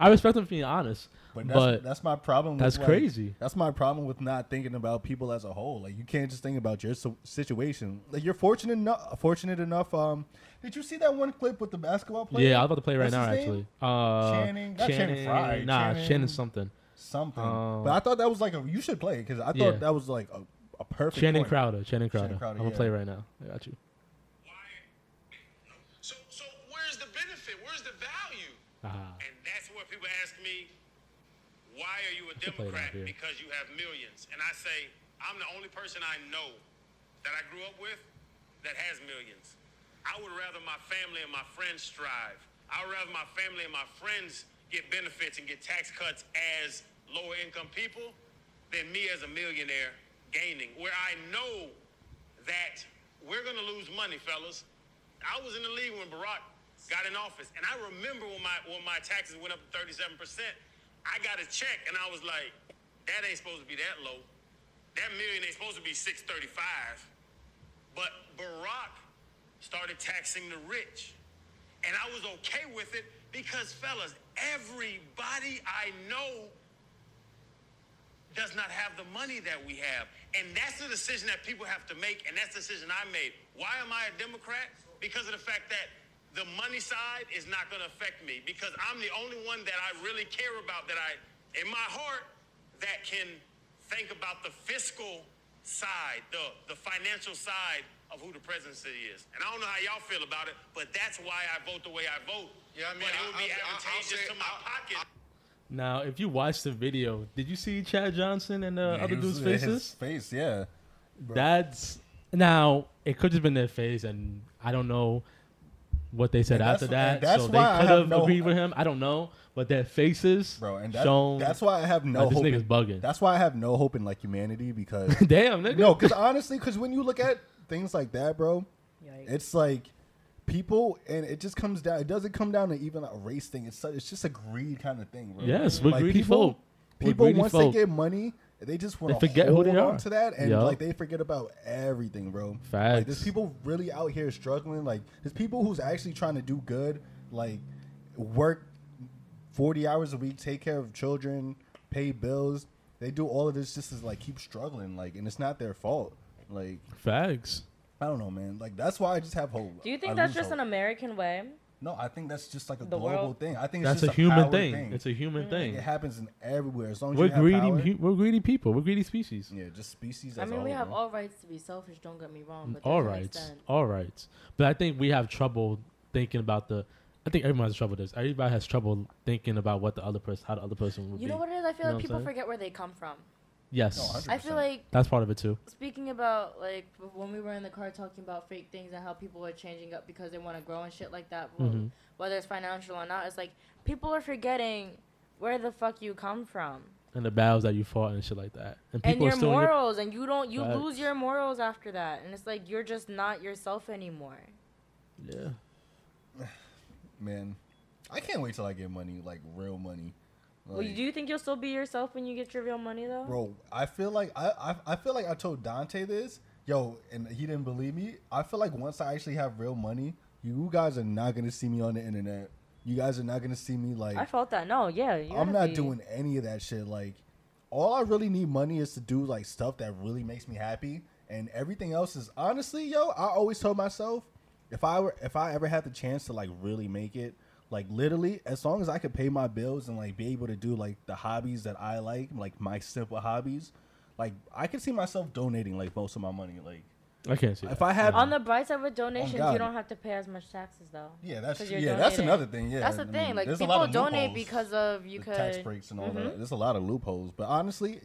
I respect him for being honest, but that's, but that's my problem. with, that's like, crazy. That's my problem with not thinking about people as a whole. Like you can't just think about your so- situation. Like you're fortunate enough. Fortunate enough. Um, did you see that one clip with the basketball player? Yeah, I was about to play right now. Actually, uh, Channing- not Channing Frye, Nah, Channing- Shannon something. Something. Um, but I thought that was like a. You should play because I thought Yeah. that was like a, a perfect. Channing point. Crowder. Channing Crowder. Crowder, I'm gonna yeah. play right now. I got you. So, so where's the benefit? Where's the value? Ah, And that's where people ask me, why are you a should play it Democrat? Because you have millions. And I say, I'm the only person I know that I grew up with that has millions. I would rather my family and my friends strive. I would rather my family and my friends get benefits and get tax cuts as lower income people than me as a millionaire gaining. Where I know that we're going to lose money, fellas. I was in the league when Barack got in office, and I remember when my when my taxes went up to 37 percent. I got a check, and I was like, "That ain't supposed to be that low. That million ain't supposed to be 635." But Barack started taxing the rich, and I was okay with it because, fellas, everybody I know does not have the money that we have. And that's the decision that people have to make, and that's the decision I made. Why am I a Democrat? Because of the fact that the money side is not going to affect me because I'm the only one that I really care about that I, in my heart, that can think about the fiscal side, the, the financial side of who the presidency is. And I don't know how y'all feel about it, but that's why I vote the way I vote. Yeah, I mean, but it would be I'll- I'll- I'll advantageous say- to my I'll- pocket. Now, if you watch the video, did you see Chad Johnson and the Yeah, other he was- dude's his faces? face, yeah. That's now it could have been their face, and I don't know what they said And after that's- that. that's so they could have have no- agreed with him. I don't know, but their faces, Bro, and that, shown. that's why I have no like, this hope. nigga's in- bugging. That's why I have no hope in like humanity because Damn, nigga. no, because honestly, because when you look at things like that, bro, Yikes. it's like people, and it just comes down. It doesn't come down to even a race thing. It's su- it's just a greed kind of thing, bro. Yes, we're greedy people, folk. We're People greedy once folk. they get money, they just want to forget hold who they on are. to that, and Yup. like they forget about everything, bro. Like Facts. there's people really out here struggling. Like there's people who's actually trying to do good, like work 40 hours a week, take care of children, pay bills. They do all of this just to like keep struggling, like, and it's not their fault. Like, Facts. I don't know, man. Like that's why I just have hope. Do you think I that's lose just hope. an American way? No, I think that's just like a The global world? thing. I think That's it's a just human power thing. It's a human mm. thing. It happens in everywhere. As long as We're you have greedy. power, hu- we're greedy people. We're greedy species. yeah, just species. I As mean, a we have all rights to be selfish. Don't get me wrong, mm, but all rights, all right, extent. all right. But I think we have trouble thinking about the I think everyone has trouble with this. Everybody has trouble thinking about what the other person, how the other person would You be. know what it is? I feel You like people saying? forget where they come from. Yes, No, I feel like that's part of it too. speaking about like when we were in the car talking about fake things and how people are changing up because they want to grow and shit like that, well, Mhm. whether it's financial or not, it's like people are forgetting where the fuck you come from And the battles that you fought and shit like that. And and people are your still in your- morals, and you don't you Facts. lose your morals after that, and it's like you're just not yourself anymore. yeah. Man, I can't wait till I get money, like real money. Well, do you think you'll still be yourself when you get your real money though? bro, I feel like I, I I feel like I told Dante this, yo, and he didn't believe me. I feel like once I actually have real money, you guys are not gonna see me on the internet. You guys are not gonna see me like I felt that. No, yeah, I'm not be- doing any of that shit. Like, all I really need money is to do like stuff that really makes me happy, and everything else is honestly, yo. I always told myself, if I were, if I ever had the chance to like really make it, like literally, as long as I could pay my bills and like be able to do like the hobbies that I like, like my simple hobbies, like I could see myself donating like most of my money. Like, I can't see. If that. I had- On the bright side with donations, God. you don't have to pay as much taxes though. yeah, that's 'Cause yeah, you're that's another thing. Yeah, That's the I thing. mean, Like there's a lot people of donate loopholes. because of you the could tax breaks and all Mhm. that. There's a lot of loopholes, but honestly,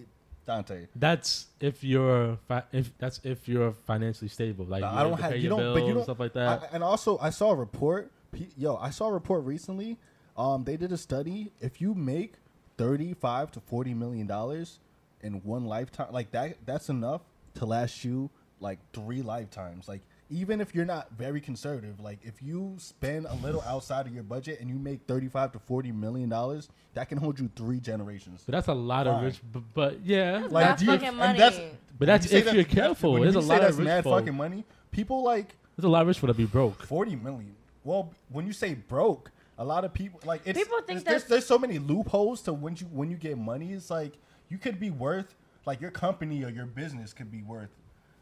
Dante, That's if you're fi- if that's if you're financially stable. Like Nah, you're I don't have you don't, bills but you don't stuff like that. I, and also, I saw a report. P- Yo, I saw a report recently. Um, they did a study. If you make thirty-five to forty million dollars in one lifetime, like that, that's enough to last you like three lifetimes. Like even if you're not very conservative, like if you spend a little outside of your budget and you make thirty-five to forty million dollars, that can hold you three generations. but that's a lot of rich. But, but yeah, Like, That's do you- fucking money. that's- but that's you if that- you're careful. when There's you a say lot that's of rich mad folk. fucking money. People like There's a lot of rich folk that be broke. 40 million. Well, when you say broke, a lot of people like it's People think there's, there's so many loopholes to when you when you get money. It's like you could be worth like your company or your business could be worth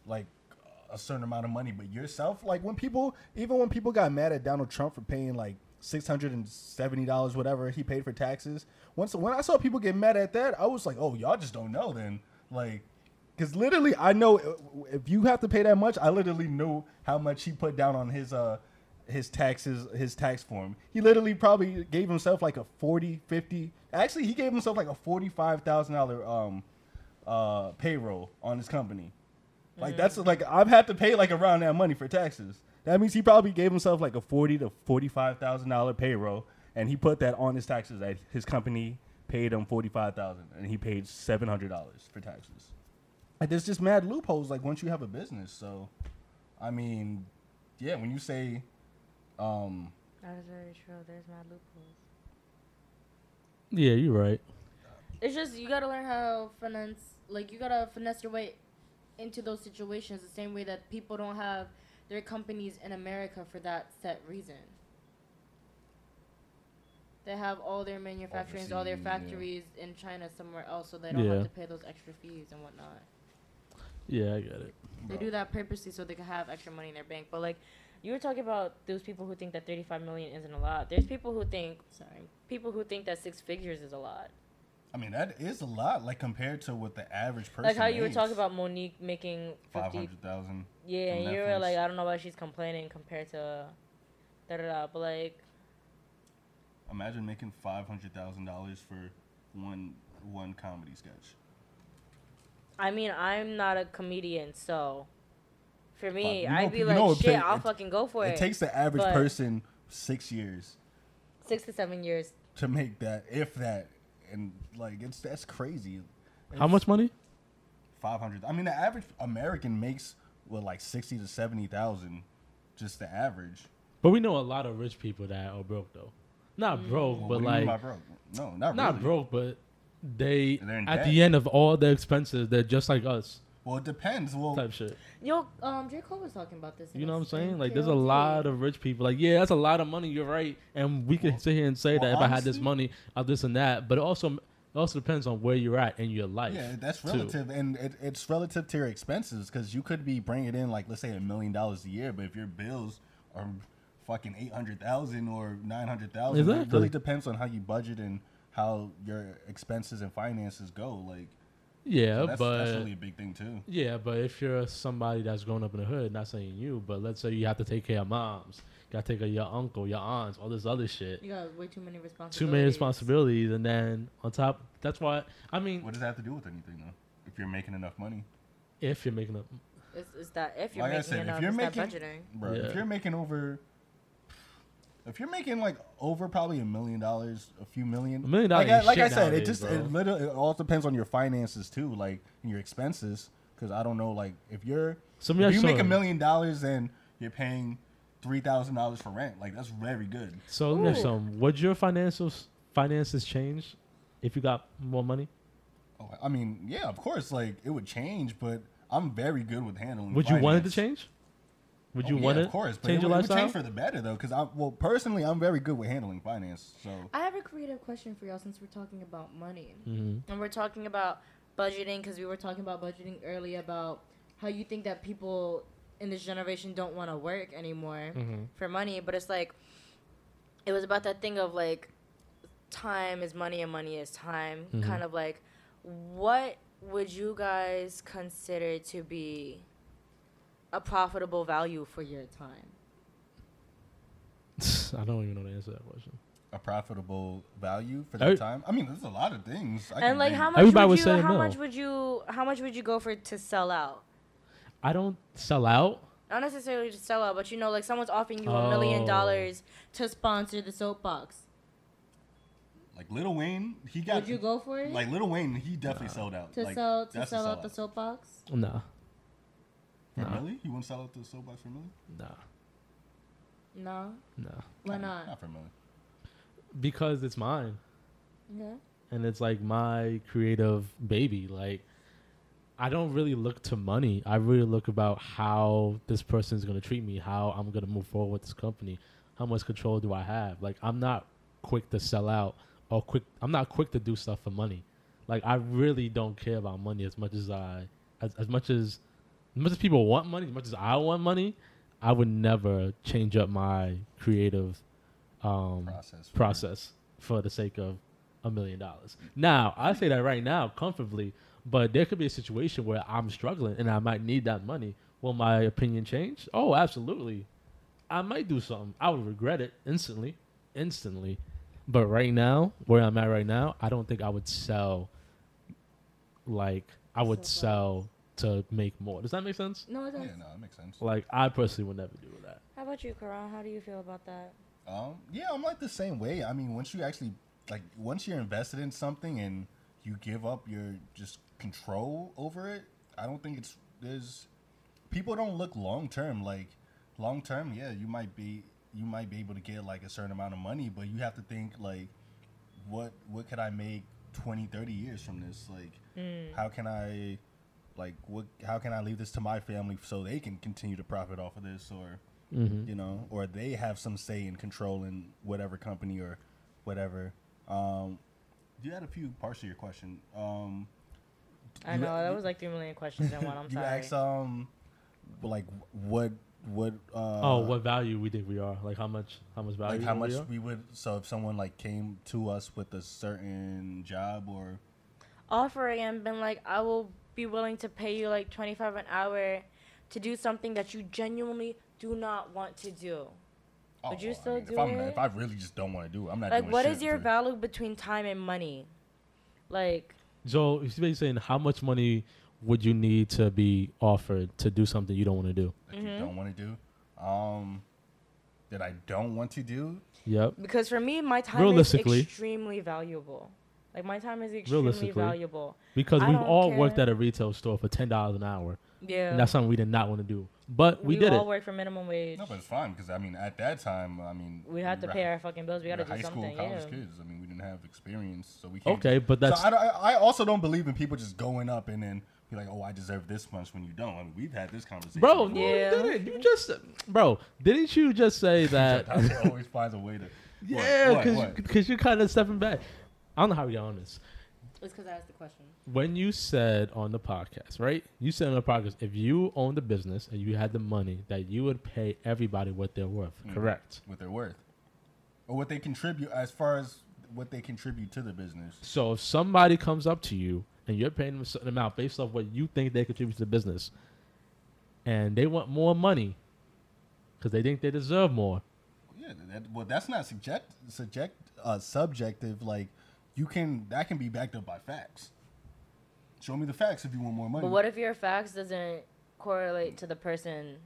like a certain amount of money, but yourself like when people even when people got mad at Donald Trump for paying like six hundred and seventy dollars whatever he paid for taxes. Once when I saw people get mad at that, I was like, oh y'all just don't know then like. Because literally, I know if you have to pay that much, I literally know how much he put down on his uh his taxes his tax form. He literally probably gave himself like a 40, 50. Actually, he gave himself like a forty five thousand dollar um uh payroll on his company. Like that's like I've had to pay like around that money for taxes. That means he probably gave himself like a forty to forty five thousand dollar payroll, and he put that on his taxes. That his company paid him forty five thousand, and he paid seven hundred dollars for taxes. Like there's just mad loopholes. Like once you have a business, so I mean, yeah, when you say, um, That is very true. There's mad loopholes. Yeah, you're right. It's just you gotta learn how finance, like you gotta finesse your way into those situations the same way that people don't have their companies in America for that set reason. They have all their manufacturing, all their Overseas, yeah. factories in China somewhere else, so they don't Yeah. have to pay those extra fees and whatnot. Yeah, I get it. They do that purposely so they can have extra money in their bank. But like, you were talking about those people who think that 35 million isn't a lot. There's people who think, sorry, people who think that six figures is a lot. I mean that is a lot, like compared to what the average person. like how you were talking about Mo'Nique making five 50. hundred thousand. Yeah, and you were like, I don't know why she's complaining compared to da da da. But like, Imagine making five hundred thousand dollars for one one comedy sketch. I mean, I'm not a comedian, so for me, you know- I'd be like, know it shit, pay- I'll it- fucking go for it. It takes the average but- person six years six to seven years. to make that, if that, and like it's that's crazy. How much money? Five hundred. I mean, the average American makes what like sixty to seventy thousand, just the average. But we know a lot of rich people that are broke though. Not mm. broke, Well, but what do you mean like by broke? No, not not really. broke, but they at debt. the end of all the expenses, they're just like us Well, it depends. Well, type shit. Yo, um, J Cole was talking about this. You know what I'm saying? Like, there's a lot of rich people. Like, yeah, that's a lot of money. You're right, and we can Well- sit here and say well, that if I had this money, I'll this and that. But it also, it also depends on where you're at in your life. Yeah, that's too. relative, and it, it's relative to your expenses because you could be bringing in like let's say a million dollars a year, but if your bills are fucking eight hundred thousand or nine hundred thousand, it really depends on how you budget and how your expenses and finances go. Like, Yeah, that's, but that's really a big thing too. yeah, but if you're somebody that's grown up in the hood, not saying you, but let's say you have to take care of moms, Gotta take care of your uncle, your aunts, all this other shit. You got way too many responsibilities. Too many responsibilities, and then on top, that's why I mean, What does that have to do with anything though? If you're making enough money, if you're making a It's, it's that if you're like I making said, enough, if you're making, budgeting. bro, Yeah. if you're making over, if you're making like over probably a million dollars, a few million, A million like, dollars I, like I shit said, it just bro. it, literally, it all depends on your finances too, like and your expenses. Because I don't know, like if you're Some if you your make a million dollars and you're paying three thousand dollars for rent, like that's very good. So let me ask you Would your financials finances change if you got more money? Oh, I mean, yeah, of course, like it would change, but I'm very good with handling. Would you want it to change? Would Oh, you yeah, want it of course, but change it, your would- it lifestyle? would change for the better though, because I well personally I'm very good with handling finance. So I have a creative question for y'all since we're talking about money. Mhm. And we're talking about budgeting because we were talking about budgeting earlier about how you think that people in this generation don't want to work anymore Mhm. for money. But it's like, it was about that thing of like, time is money and money is time. Mhm. Kind of like, what would you guys consider to be a profitable value for your time? I don't even know the answer to that question. a profitable value for that Every- time. I mean, there's a lot of things. I and can like, name. how much Everybody would would you? say How mil. much would you? How much would you go for to sell out? I don't sell out. not necessarily to sell out, but you know, like someone's offering you a million Oh. dollars to sponsor the soapbox. like Little Wayne, he got Would you go for it? like Little Wayne, he definitely sold out. to like, sell to that's a sell out the sellout. soapbox? Nah, For Nah. Millie? You wouldn't sell out the soapbox for Millie? nah, No. nah. Why not? Not for Millie. Because it's mine. Yeah. and it's like my creative baby like i don't really look to money i really look about how this person's going to treat me how i'm going to move forward with this company how much control do i have like i'm not quick to sell out or quick i'm not quick to do stuff for money like i really don't care about money as much as i as, as much as as much as people want money as much as i want money i would never change up my creative um Process. for- process for the sake of a million dollars. Now, I say that right now comfortably, but there could be a situation where I'm struggling and I might need that money. Will my opinion change? Oh, absolutely. I might do something. I would regret it instantly, instantly. But right now, where I'm at right now, I don't think I would sell like I would So sell to make more. Does that make sense? No, it does. Yeah, does. no, that makes sense. Like I personally would never do that. How about you, Khuran? How do you feel about that? Um, yeah, I'm like the same way. I mean, once you actually like once you're invested in something and you give up your just control over it, I don't think it's there's people don't look long term. Like long term, yeah, you might be you might be able to get like a certain amount of money, but you have to think like what what could I make 20, 30 years from this? Like how can I like what how can I leave this to my family so they can continue to profit off of this or Mm-hmm. you know, or they have some say in controlling whatever company or whatever. Um, you had a few parts of your question. Um, I know that was like three million questions in one. I'm you sorry. asked um, like what what uh, oh, what value we think we are? Like how much? How much value? like how much are? we would so if someone like came to us with a certain job or Offering and been like, I will be willing to pay you like twenty five an hour to do something that you genuinely do not want to do. Would you I still mean, do if, I'm, it? if I really just don't want to do it, I'm not Like, doing what shit is your for- value between time and money? Like, So he's basically saying how much money would you need to be offered to do something you don't want to do? that you don't want to do? Um, that I don't want to do. Yep. because for me, my time is extremely valuable. Like, my time is extremely valuable. Because I we've don't all worked at a retail store for ten dollars an hour, Yeah. and that's something we did not want to do. But we, did it. we did all it. work for minimum wage. No, but it's fine because I mean, at that time, I mean, we had to pay our fucking bills. We we got to were do high school, something. college Yeah. kids. I mean, we didn't have experience, so we can't. Okay, but that's so I, I, I also don't believe in people just going up and then be like, "Oh, I deserve this much" when you don't. I mean, we've had this conversation. bro. before. Yeah. you didn't. You just, bro. Didn't you just say that? Tasha always finds a way to. yeah, because because you're kind of stepping back. I don't know how we got on this. It's because I asked the question. when you said on the podcast, right? You said on the podcast, if you owned a business and you had the money, that you would pay everybody what they're worth. Mhm. Correct. what they're worth, or what they contribute as far as what they contribute to the business. So if somebody comes up to you and you're paying them a certain amount based off what you think they contribute to the business, and they want more money because they think they deserve more, Yeah, that, well, that's not subject subject uh, subjective. Like you can that can be backed up by facts. Show me the facts if you want more money. But what if your facts doesn't correlate to the person?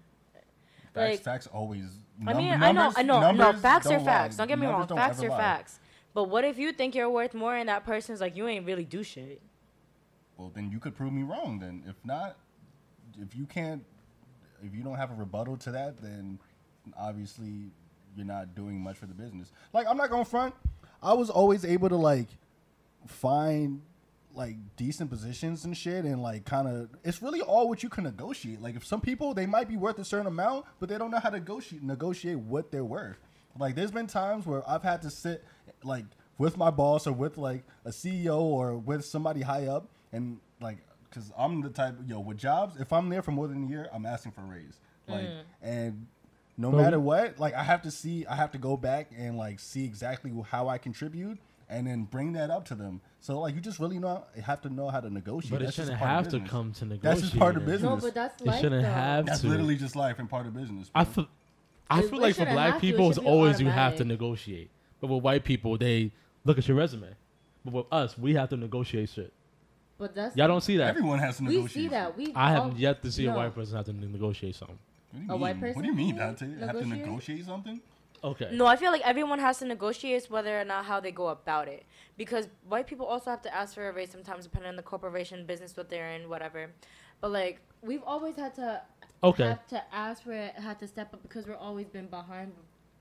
facts, like- facts always. I num- mean, I know, I know, no. Facts are don't lie. facts. Don't get me Numbers wrong. Facts are lie. facts. But what if you think you're worth more and that person's like you ain't really do shit? Well, then you could prove me wrong. Then if not, if you can't, if you don't have a rebuttal to that, then obviously you're not doing much for the business. Like I'm not going to front. I was always able to like find like decent positions and shit and like kind of it's really all what you can negotiate. Like if some people they might be worth a certain amount but they don't know how to negotiate negotiate what they're worth. Like there's been times where i've had to sit like with my boss or with like a ceo or with somebody high up and like because i'm the type yo with jobs if i'm there for more than a year i'm asking for a raise. Like mm. and no Well, matter we- what, like I have to see, I have to go back and like see exactly how I contribute, and then bring that up to them. So like you just really know have to know how to negotiate. But it That's just shouldn't have to come to negotiate. That's just part of negotiating. business. that's It shouldn't have That's to. literally just life and part of business. I feel, I feel like for black have to. It people, it's should be always you have to negotiate. But with white people, they look at your resume. But with us, we have to negotiate shit. But that's Y'all don't see that. Everyone has to negotiate. we negotiate. see that. We I all- have yet to see a white person have to negotiate something. What do you A mean? white What do you person mean, can Dante? Have to negotiate? negotiate something? Okay. No, I feel like everyone has to negotiate whether or not how they go about it. Because white people also have to ask for a raise sometimes, depending on the corporation, business, what they're in, whatever. But like, we've always had to Okay. have to ask for it, had to step up because we're always been behind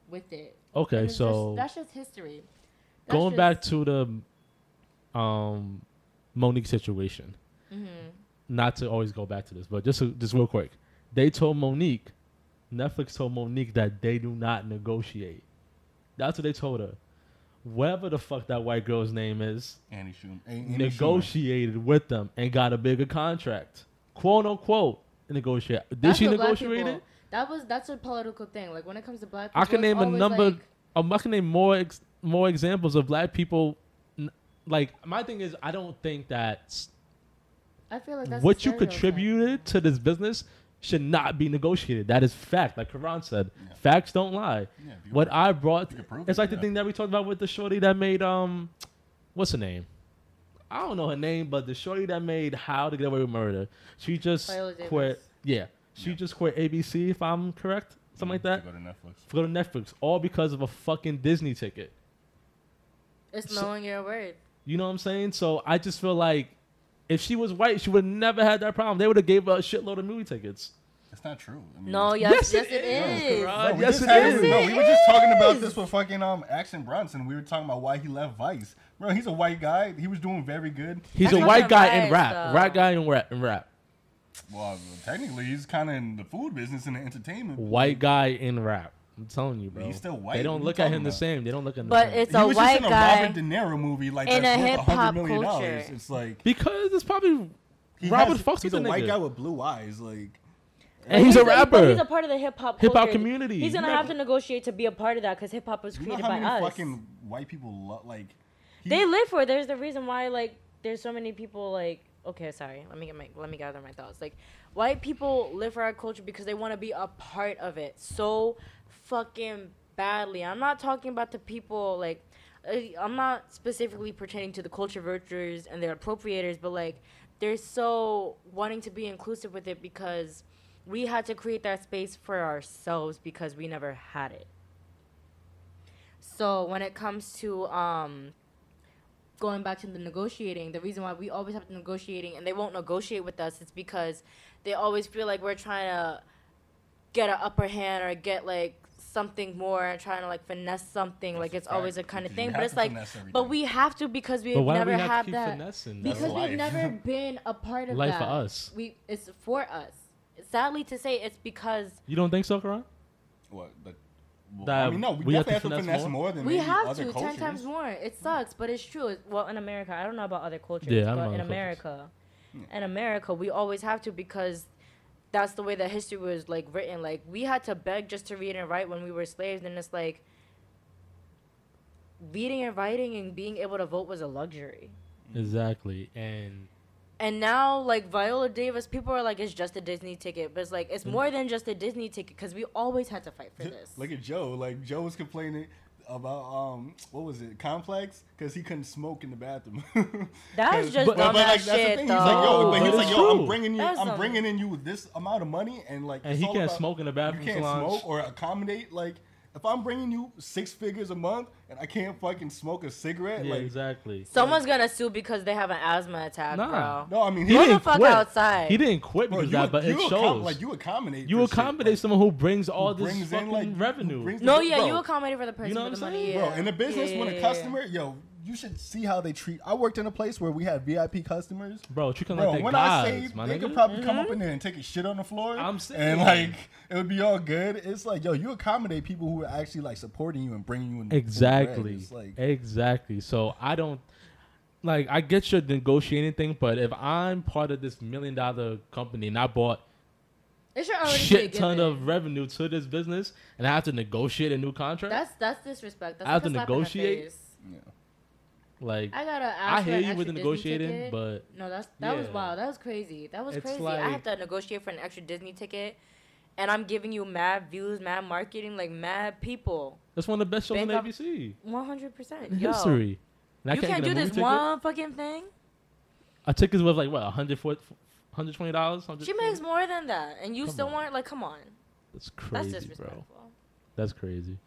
with it. Okay, And it's so just, that's just history. That's going just- back to the um Mo'Nique situation. Mm-hmm. Not to always go back to this, but just just real quick. They told Mo'Nique, Netflix told Mo'Nique that they do not negotiate. That's what they told her. Whatever the fuck that white girl's name is, Annie Schumer. A- Amy Schumer. negotiated with them and got a bigger contract. Quote unquote negotiate. Did That's she negotiate it? That was that's a political thing. Like when it comes to black people, I can name a number. like- um, I can name more ex, more examples of black people. Like my thing is, I don't think that I feel like that's what you stereotype. contributed to this business should not be negotiated. That is fact. Like Khuran said, facts don't lie. Yeah, what I brought, you can prove it's it, like the yeah. thing that we talked about with the shorty that made um, what's her name? I don't know her name, but the shorty that made How to Get Away with Murder, she just quit. Yeah, she Yeah. just quit ABC, if I'm correct, something like that. To go to Netflix. Go to Netflix, all because of a fucking Disney ticket. It's So- knowing your word. You know what I'm saying? So I just feel like if she was white, she would have never had that problem. They would have gave her a shitload of movie tickets. That's not true. I mean, No, yes, Yes, yes, it it is, is. Khuran. No, we yes, just it had is. this- No, we were just talking about this with fucking um Action Bronson. We were talking about why he left Vice. Bro, he's a white guy. He was doing very good. He's That's a white guy in surprise, rap. though. White guy in rap. In rap. Well, technically, he's kind of in the food business and the entertainment. White guy in rap. I'm telling you, bro. He's still white. They don't look at talking him the same. They don't look at him But the same. it's He a was white just in a guy. Robert De Niro movie like in that's a hip-hop hundred million dollars. It's like because it's probably he Robert has, fucks He's with a the white nigga. guy with blue eyes. Like and he's a but rapper. He's a part of the hip hop Hip-hop community. He's gonna You have know- to negotiate to be a part of that because hip hop was you know created how by many us. fucking white people lo- like. he- They live for it. There's the reason why like there's so many people like okay, sorry. Let me get my let me gather my thoughts. Like white people live for our culture because they want to be a part of it so fucking badly. I'm not talking about the people like uh, I'm not specifically pertaining to the culture vultures and their appropriators, but like they're so wanting to be inclusive with it because we had to create that space for ourselves because we never had it. So when it comes to um going back to the negotiating, the reason why we always have to negotiating and they won't negotiate with us is because they always feel like we're trying to get an upper hand or get like something more and trying to like finesse something like a it's always a kind of thing but it's like but we have to because we've But why never we have to had keep that finessing? because That's we've life. never been a part of Life that for us. we it's for us sadly to say it's because You don't think so, Khuran? What? The, well, That I mean, no, we, we have definitely to have to finesse finesse more? more, than we have other to cultures. ten times more. It hmm. sucks, but it's true. Well, in America, I don't know about other cultures, Yeah, I don't but in other cultures. America, hmm. in America, we always have to because that's the way that history was like written. Like we had to beg just to read and write when we were slaves, and it's like reading and writing and being able to vote was a luxury. Exactly. And And now, like Viola Davis, people are like, it's just a Disney ticket, but it's like it's mm. more than just a Disney ticket because we always had to fight for this. Look at Joe. Like Joe was complaining about um what was it complex because he couldn't smoke in the bathroom. That's 'Cause- just but, but, dumbass like that's the shit, thing. He's like yo, though. but But he's like it's yo, I'm bringing you, That's I'm some- bringing in you with this amount of money and like And he can't about- smoke in the bathroom You can't salons. smoke or accommodate like. If I'm bringing you six figures a month and I can't fucking smoke a cigarette, Yeah, like exactly. Someone's gonna sue because they have an asthma attack, Nah. bro. no, I mean He he, didn't fuck quit. outside. He didn't quit bro, because you, of that, but you it accom- shows. like you accommodate. you for shit, accommodate like, someone who brings all who this brings fucking in like revenue. brings no, the- yeah, bro, you accommodate for the person You know what I'm money. saying? Yeah. Bro, in the business, Yeah, when yeah, a yeah. customer, yo, you should see how they treat. I worked in a place where we had VIP customers. Bro, treat them like they when guys, I say they nigga. could probably come Mm-hmm. up in there and take a shit on the floor, I'm and like it would be all good. It's like, yo, you accommodate people who are actually like supporting you and bringing you in. Exactly. It's like, exactly. So I don't like I get your negotiating thing, but if I'm part of this million dollar company and I bought It should already shit be a ton of revenue to this business and I have to negotiate a new contract, That's that's disrespect. That's I have to a slap in the negotiate? yeah. Like I gotta ask I for hear you with the negotiating, ticket. but no, that's that was wild. That was crazy. That was It's crazy. I have to negotiate for an extra Disney ticket, and I'm giving you mad views, mad marketing, like mad people. that's one of the best shows on Bangkok- ABC One hundred percent. Yo, history. And I you can't can't a do movie this ticket. one fucking thing. A ticket's worth like what, 140 $120? She makes more than that, and you Come still on. want like, come on. That's That's crazy, bro. That's crazy.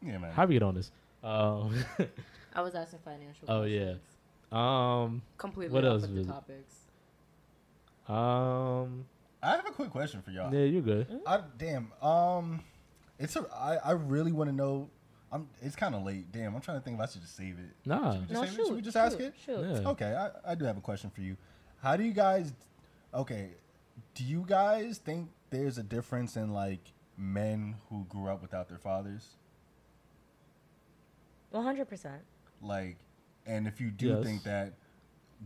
yeah, man. How do we get on this? Um, I was asking financial. Oh, yeah. um, Completely What off else with the topics. um, I have a quick question for y'all. yeah, you're good. I, damn. Um, it's a. I, I really want to know. I'm. It's kind of late. Damn. I'm trying to think if I should just save it. Nah. Should we just, No, save it? shoot. Should we just shoot, ask it? Shoot. Yeah. Okay, I, I do have a question for you. How do you guys okay, do you guys think there's a difference in like men who grew up without their fathers? One hundred percent. Like and if you do Yes. think that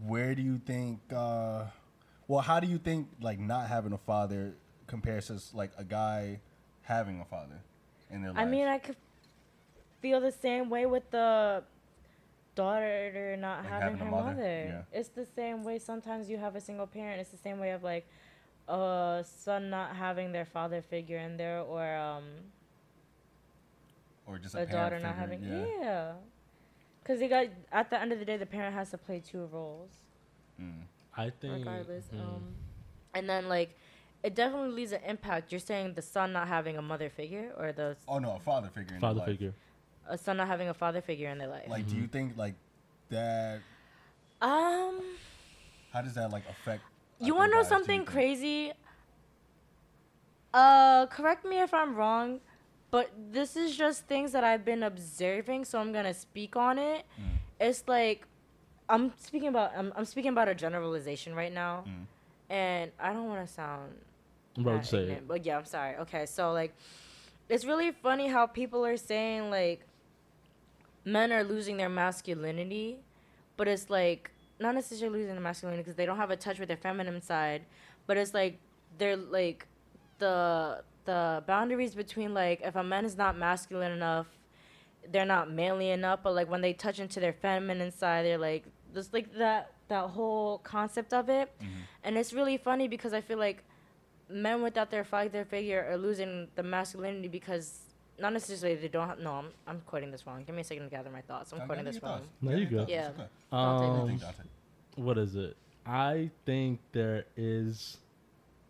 where do you think uh well how do you think like not having a father compares to like a guy having a father in their life? I mean, I could feel the same way with the daughter not Like having, having her mother, mother. It's the same way sometimes you have a single parent. It's the same way of like a son not having their father figure in there or um or just a, a, daughter parent not having yeah. yeah. Cause they got at the end of the day, the parent has to play two roles Mm. I think. regardless. mhm. Um, and then like, it definitely leaves an impact. You're saying the son not having a mother figure, or the Oh no, a father figure in father life. figure. a son not having a father figure in their life. Like do Mm-hmm. you think like that um, how does that like affect you want to know guys, do you something crazy? Uh, correct me if I'm wrong, but this is just things that I've been observing, so I'm gonna speak on it. Mm. It's like I'm speaking about I'm, I'm speaking about a generalization right now, Mm. and I don't want to sound Bro, not say ignorant, it. But yeah, I'm sorry. Okay, so like, it's really funny how people are saying like, men are losing their masculinity, but it's like not necessarily losing their masculinity because they don't have a touch with their feminine side, but it's like they're like the the boundaries between like if a man is not masculine enough, they're not manly enough, but like when they touch into their feminine side, they're like just like that that whole concept of it, and it's really funny because I feel like men without their father figure are losing the masculinity because not necessarily they don't have, no I'm, I'm quoting this wrong give me a second to gather my thoughts i'm Okay, quoting get this wrong thoughts. No, you your good. Yeah. Okay. I'll take What do you Um, what is it? I think there is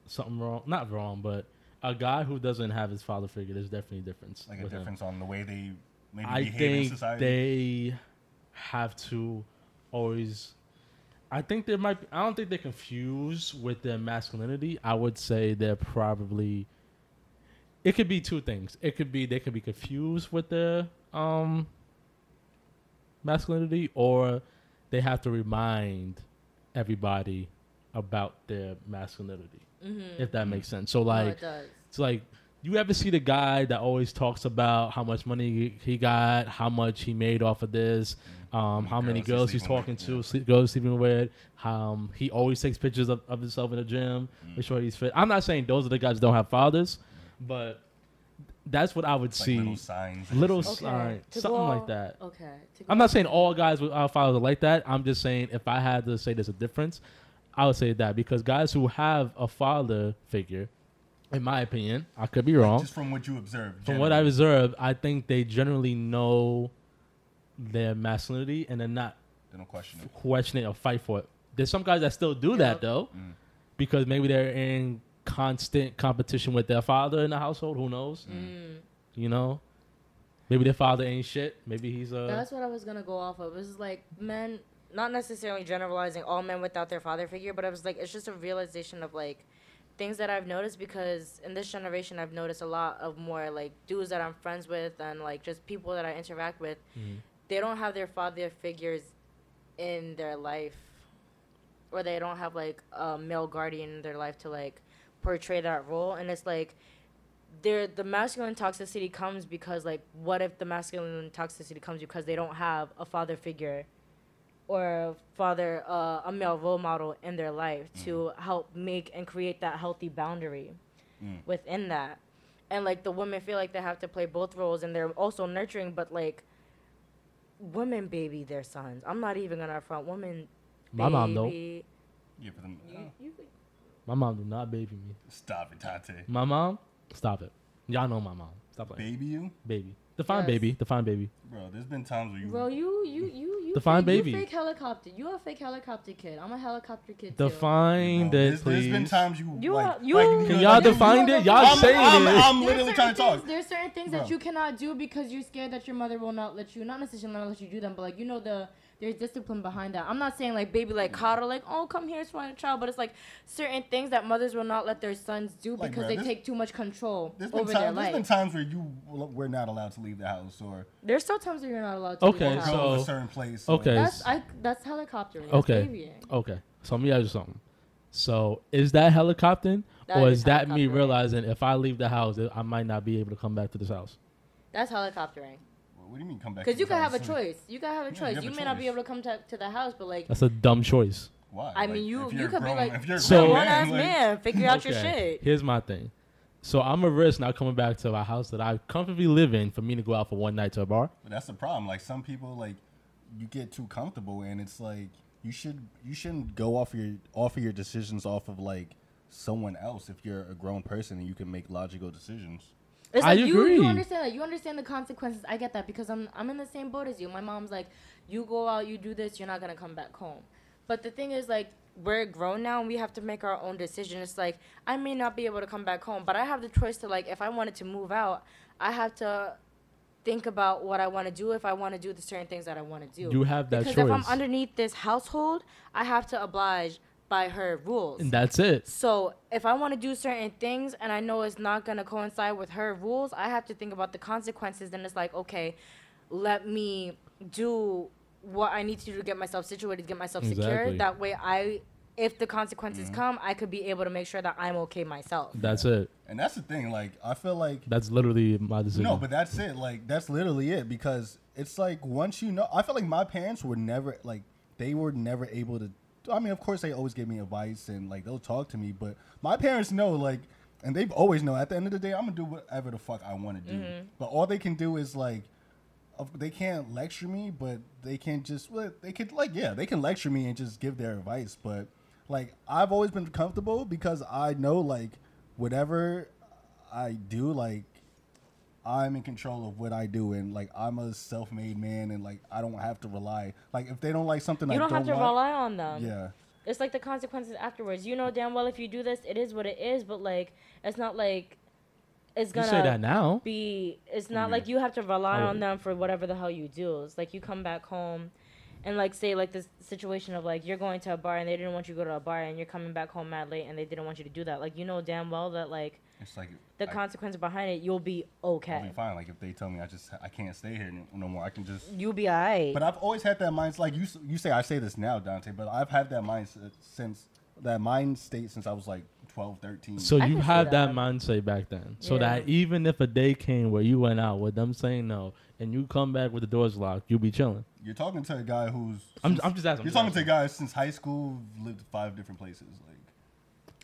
something wrong. Not wrong, but a guy who doesn't have his father figure, there's definitely a difference. like a with him. difference on the way they maybe I behave in think society. they have to always. I think they might. Be, I don't think they're confused with their masculinity. I would say they're probably. It could be two things. It could be they could be confused with their um masculinity, or they have to remind everybody about their masculinity. mm-hmm. If that makes sense. So no, like, it does it's like you ever see the guy that always talks about how much money he got, how much he made off of this, um, how many Girls he's girls he's sleeping with, talking to, yeah. sleep, girls he's sleeping with, um, he always takes pictures of, of himself in the gym, Mm. make sure he's fit. I'm not saying those are the guys that don't have fathers, but That's what I would Like see. little signs. Little shit. Okay, sign, something go- like that. Okay. I'm not saying all guys with our fathers are like that. I'm just saying if I had to say there's a difference, I would say that because guys who have a father figure, in my opinion, I could be wrong. Just from what you observed. From what I generally. observed, I think they generally know their masculinity and they're not They don't question it. question it or fight for it. There's some guys that still do that though, Mm. because maybe they're in constant competition with their father in the household. Who knows? Mm. You know, maybe their father ain't shit. Maybe he's a. That's what I was gonna go off of. It was like men, not necessarily generalizing all men without their father figure, but I was like, it's just a realization of like things that I've noticed because in this generation, I've noticed a lot of more like dudes that I'm friends with and like just people that I interact with. Mhm. They don't have their father figures in their life, or they don't have like a male guardian in their life to like portray that role, and it's like there the masculine toxicity comes because like what if the masculine toxicity comes because they don't have a father figure or father uh, a male role model in their life to help make and create that healthy boundary Mm. within that and like the women feel like they have to play both roles and they're also nurturing but like women baby their sons i'm not even gonna front women My mom don't. baby- Yeah, for them. You, you, My mom do not baby me. Stop it, Tate. My mom, stop it. Y'all know my mom. Stop playing. Baby, you, Baby. Define Yes. baby. Define baby. bro. There's been times where you. Bro, you you you you Define fake, baby. You fake helicopter. You a fake helicopter kid. I'm a helicopter kid. Define Bro, it, there's, there's been please. times you. You like, are- you- like, Can know, y'all like, define it? Y'all I'm, saying I'm, it. I'm There's literally certain trying to talk. things- There's certain things Bro. that you cannot do because you're scared that your mother will not let you. Not necessarily not let you do them, but like you know the there's discipline behind that. I'm not saying like baby like mm. coddle like oh come here swine child, but it's like certain things that mothers will not let their sons do Like, because bruh, they take too much control There's been, over time, their there's been times where you we're not allowed to leave the house or There's still times where you're not allowed to. Okay, leave the go house. so- to a certain place. or- okay. that's I that's helicoptering. Okay. babying. Okay. So let me ask you something. So is that helicoptering, That or is is that me realizing if I leave the house, I might not be able to come back to this house? That's helicoptering. What do you mean come back? Because you the can have a house? choice. You can have a Yeah, choice. you You a may not be able to come to, to the house, but like That's a dumb choice. Why? I Like, mean, you you you're could be like if you're a So- grown grown ass like- man, figure out your shit. Here's my thing. So I'm a risk not coming back to a house that I comfortably live in for me to go out for one night to a bar. But that's the problem. Like some people, like you get too comfortable, and it's like you should you shouldn't go off your off of your decisions off of like someone else if you're a grown person and you can make logical decisions. It's I like you, agree. you understand that. You understand the consequences. I get that because I'm I'm in the same boat as you. My mom's like, you go out, you do this, you're not gonna come back home. But the thing is, like, we're grown now and we have to make our own decision. It's like I may not be able to come back home, but I have the choice to like, if I wanted to move out, I have to think about what I want to do if I want to do the certain things that I want to do. You have that because choice. if I'm underneath this household, I have to oblige by her rules. And that's it. So if I want to do certain things and I know it's not gonna coincide with her rules, I have to think about the consequences. Then it's like, okay, let me do what I need to do to get myself situated, to get myself Exactly. secure. That way, I, if the consequences mm-hmm. come, I could be able to make sure that I'm okay myself. That's it. And that's the thing. Like I feel like That's literally my decision. no, but that's it. Like that's literally it because it's like once you know, I feel like my parents were never like they were never able to. I mean, of course they always give me advice and like they'll talk to me, but my parents know like, and they've always know at the end of the day I'm gonna do whatever the fuck I want to do. Mm-hmm. But all they can do is like. They can't lecture me, but they can just well, they could like yeah, they can lecture me and just give their advice. But like I've always been comfortable because I know like whatever I do, like I'm in control of what I do, and like I'm a self-made man, and like I don't have to rely. Like if they don't like something, You I don't have to want, rely on them. Yeah, It's like the consequences afterwards. You know damn well if you do this, it is what it is. But like, it's not like it's gonna say that now. be it's not mean? like you have to rely Oh. on them for whatever the hell you do. It's like you come back home and like say like this situation of like you're going to a bar and they didn't want you to go to a bar and you're coming back home mad late and they didn't want you to do that. Like you know damn well that like it's like the I, consequence behind it, you'll be okay. I'll be fine. Like if they tell me I just I can't stay here no, no more, I can just. You'll be alright. But I've always had that mindset. Like you, you say I say this now, Dante, but I've had that mindset since that mind state since I was like 12, 13. So I you can had that that. mindset back then. So Yeah. that even if a day came where you went out with them saying no and you come back with the doors locked, you'll be chilling. you're talking to a guy who's. I'm, since- I'm just asking. You're talking to a guy since high school, lived five different places. Like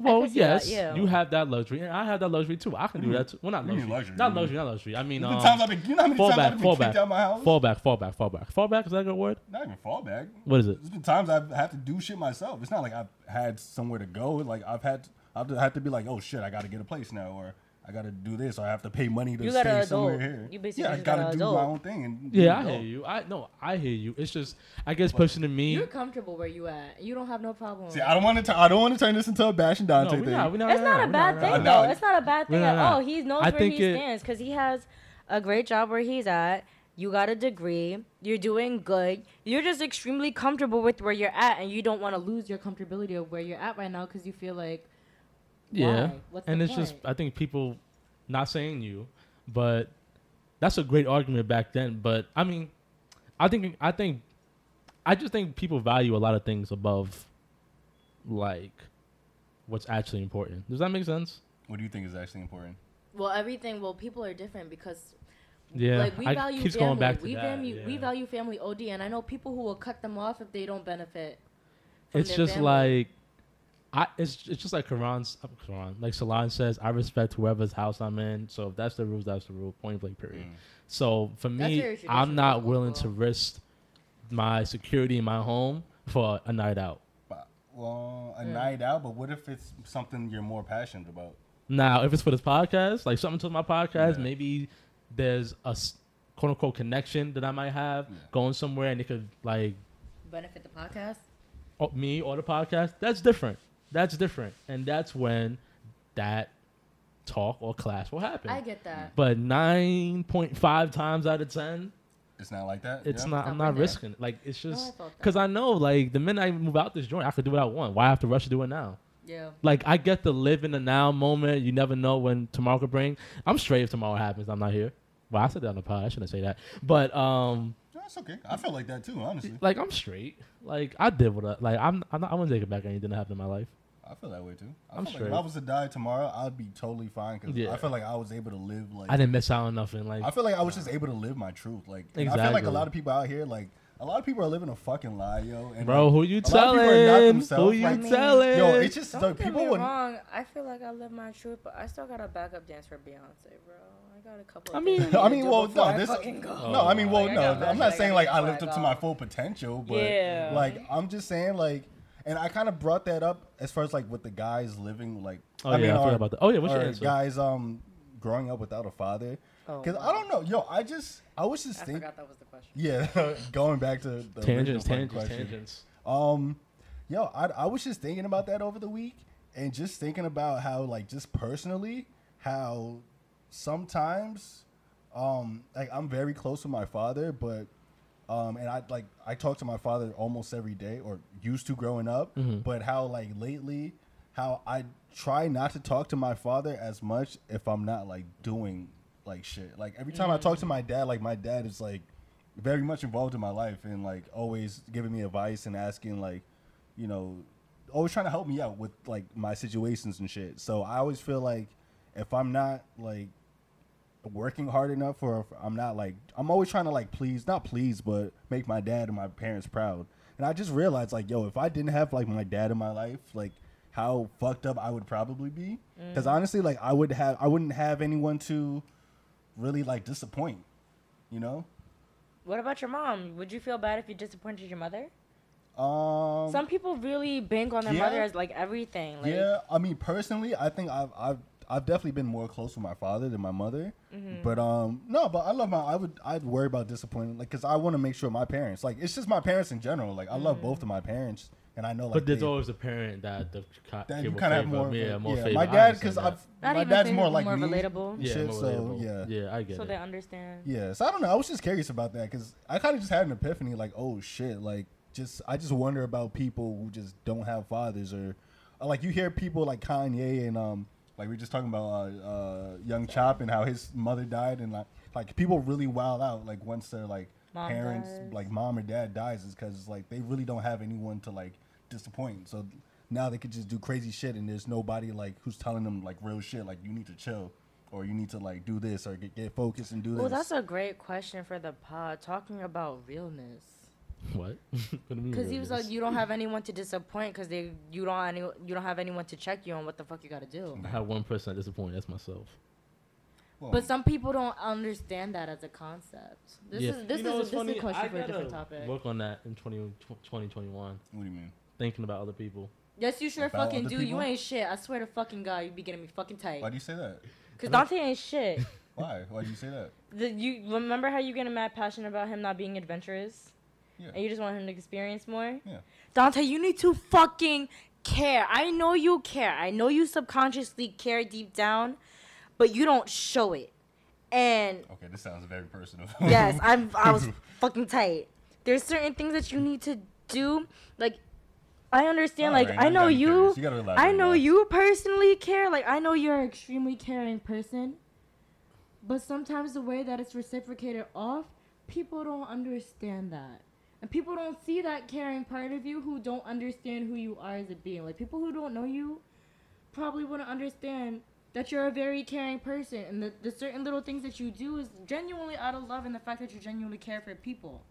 Well, can see that, yes, yeah. you have that luxury, and I have that luxury too. I can do What do you that too. Well, not what do you mean luxury. luxury? not luxury, not luxury. I mean, How many um, times I've been, you know how many fall times back, I've fall kicked back, out my house? fall back, fall back, fall back, fall back. Is that a good word? Not even fall back. What is it? There's been times I've had to do shit myself. It's not like I've had somewhere to go. Like I've had, I've had to be like, oh shit, I got to get a place now, or I got to do this, or I have to pay money to You stay gotta somewhere adult. here. You basically yeah, I just gotta gotta do my own thing. And Yeah, I adult. hear you. I no, I hear you. It's just, I guess, personally, to me, You're comfortable where you at. You don't have no problem. See, I don't want to. I don't want to turn this into a bashing no, Dante we thing. not, we not, It's not a we bad thing though. It's not a bad thing We're at all. He knows I where think he it- stands because he has a great job where he's at. You got a degree. You're doing good. You're just extremely comfortable with where you're at, and you don't want to lose your comfortability of where you're at right now because you feel like, Yeah, why? What's and the it's just. I think people, not saying you, but that's a great argument back then. But I mean, I think, I think, I just think people value a lot of things above, like, what's actually important. Does that make sense? What do you think is actually important? well, everything. Well, people are different because Yeah, like we I value keeps family. going back to we that, value we value family OD, and I know people who will cut them off if they don't benefit. from it's their just family. like I it's it's just like Khuran's uh, Khuran like Salon says I respect whoever's house I'm in so if that's the rules that's the rule point blank period Mm. so for me I'm not willing to risk my security in my home for a night out well, a Mm. night out. But what if it's something you're more passionate about? now if it's for this podcast like something to my podcast Yeah. maybe there's a quote unquote connection that I might have Yeah. going somewhere and it could like benefit the podcast. oh, me or the podcast, that's different. That's different, and that's when that talk or class will happen. I get that. but nine point five times out of ten, It's not like that. it's yeah? not. I'm Not not risking. it. Like it's just felt that. because I know, like the minute I move out this joint, I could do what I want. Why I have to rush to do it now? Yeah. Like I get to live in the now moment. You never know when tomorrow could bring. I'm straight if tomorrow happens. I'm not here. Well, I said that on the pod. I shouldn't say that, but um, That's okay. I feel like that too, honestly. like I'm straight. Like I did what I like. I'm. I'm not, I wouldn't take it back. Anything that happened in my life. I feel that way too. I I'm feel like if I was to die tomorrow, I'd be totally fine because Yeah. I feel like I was able to live like I didn't miss out on nothing. Like I feel like I was just able to live my truth. Like and I feel like a lot of people out here, like a lot of people are living a fucking lie, yo. And Bro, like, who you a lot of people are not telling? Who themselves, you like, telling? Yo, it's just Don't like get people me would. wrong. I feel like I live my truth, but I still got a backup dance for Beyonce, bro. I got a couple. I mean- things I mean, well, no, I this. fucking. No, I mean, oh well, Like, no. got I'm not saying like I lived up to my full potential, but Yeah. like I'm just saying like, and I kind of brought that up as far as like with the guys living like. Oh, yeah, I forgot our- about that. Oh, yeah, what's your answer? Guys, um, growing up without a father. Oh, Because I don't know, yo, I just I was just I thinking. forgot that was the question. Yeah, going back to the tangents, original tangents, question. tangents. Um, yo, I, I was just thinking about that over the week, and just thinking about how, like, just personally, how sometimes, um, like, I'm very close with my father, but, um, and I like I talk to my father almost every day, or used to growing up, but how like lately, how I try not to talk to my father as much if I'm not like doing like shit. Like every time I talk to my dad, like my dad is like very much involved in my life and like always giving me advice and asking like, you know, always trying to help me out with like my situations and shit. So I always feel like if I'm not like working hard enough or if I'm not like I'm always trying to like please not please but make my dad and my parents proud. And I just realized like yo, if I didn't have like my dad in my life, like how fucked up I would probably be. Cuz honestly like I would have I wouldn't have anyone to really like disappoint, you know? What about your mom? Would you feel bad if you disappointed your mother? Um Some people really bank on their yeah. mother as like everything. Like, yeah, I mean personally, I think I've I've I've definitely been more close with my father than my mother. Mm-hmm. But um no, but I love my I would I'd worry about disappointing like cuz I want to make sure my parents like it's just my parents in general. Like I love Mm-hmm. both of my parents and I know like But there's they- always a parent that the ca- that you kind of have more of yeah, more yeah, favor. my I dad cuz. I've Not my dad's favorite, more like more me relatable. yeah, shit, more so relatable. yeah. yeah, I get So it. they understand. Yeah, so I don't know. I was just curious about that because I kind of just had an epiphany, like, oh shit, like, just I just wonder about people who just don't have fathers, or, or, like you hear people like Kanye and um, like we were just talking about uh, uh, Young Chop and how his mother died, and like like people really wild out like once their like Mom parents, dies. like mom or dad dies, is because like they really don't have anyone to like disappoint. So now they could just do crazy shit, and there's nobody like who's telling them like real shit, like you need to chill. Or you need to like do this, or get, get focused and do this. Well, that's a great question for the pod. Talking about realness. What? what do you mean? Because he was like, you don't have anyone to disappoint because they you don't any you don't have anyone to check you on what the fuck you gotta do. I have one person that disappointed. That's myself. Well, But some people don't understand that as a concept. This Yeah. is this You know is what's this is funny? a question I for a different topic. Work on that in 20, 2021. what do you mean? Thinking about other people. Yes, you sure About fucking other do. You ain't shit. I swear to fucking God, you be getting me fucking tight. Why do you say that? Cause Dante ain't shit. Why? Why do you say that? the, you remember how you getting mad passionate about him not being adventurous, Yeah. and you just want him to experience more. Yeah. Dante, you need to fucking care. I know you care. I know you subconsciously care deep down, but you don't show it. And Okay, this sounds very personal. yes, I'm I was fucking tight. There's certain things that you need to do. Like I understand, like Alright, I know you you I know you personally care. Like I know you're an extremely caring person. But sometimes the way that it's reciprocated off, people don't understand that. And people don't see that caring part of you who don't understand who you are as a being. Like people who don't know you probably wouldn't understand that you're a very caring person and the, the certain little things that you do is genuinely out of love and the fact that you genuinely care for people.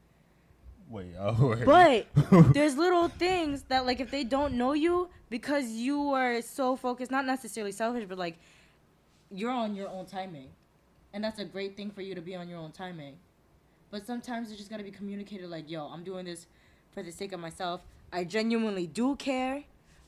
Wait, oh, wait. But there's little things that like if they don't know you because you are so focused, not necessarily selfish, but like you're on your own timing. And that's a great thing for you to be on your own timing. But sometimes it's just gotta be communicated like, yo, I'm doing this for the sake of myself. I genuinely do care,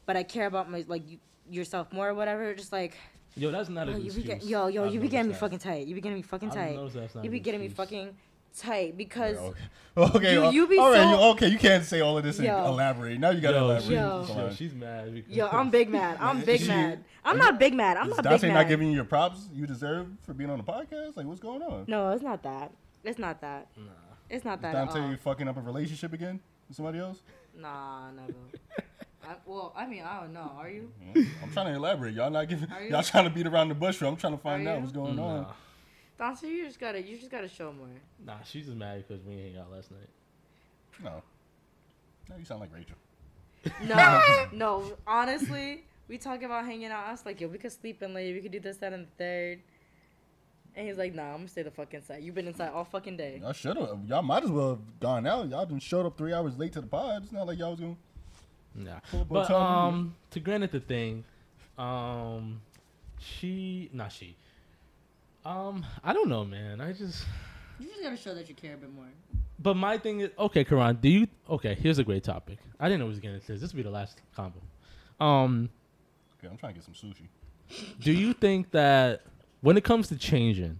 but I care about my like you, yourself more or whatever. Just like Yo, that's not yo, a you excuse. be get, yo, yo, I've you be getting me fucking tight. You be getting me fucking I've tight. that's not You an be getting me fucking tight because Okay. Okay. You- uh, you be all right, so- you, okay. You can't say all of this and elaborate. Now you gotta Yo, elaborate. Yo. Yo, she's mad. Yo, I'm big mad. I'm big She- mad. I'm not big mad. I'm not Dante big mad. not mad. giving you your props you deserve for being on the podcast? Like, what's going on? no, it's not that. It's not that. Nah. It's not Is that at Dante all. you fucking up a relationship again with somebody else? Nah, never. I, well, I mean, I don't know. Are you? I'm trying to elaborate. Y'all not giving. You? Y'all trying to beat around the bush. I'm trying to find Are out you? what's going on. Nah, Dante, you just gotta, you just gotta show more. nah, she's just mad because we ain't out last night. No. No, you sound like Rachel. No, no. Honestly, we talk about hanging out. I was like, yo, we could sleep in late. We could do this, that, and the third. And he's like, nah, I'm gonna stay the fuck inside. You've been inside all fucking day. Y'all should have. Y'all might as well have gone out. Y'all done showed up three hours late to the pod. It's not like y'all was gonna. Nah. Full But um, to granted the thing, um, she, not she. Um, I don't know, man. I just. You just gotta show that you care a bit more. But my thing is, okay, Khuran, do you? Okay, here's a great topic. I didn't know we was getting into this. This will be the last combo. Um, Okay, I'm trying to get some sushi. do you think that when it comes to changing,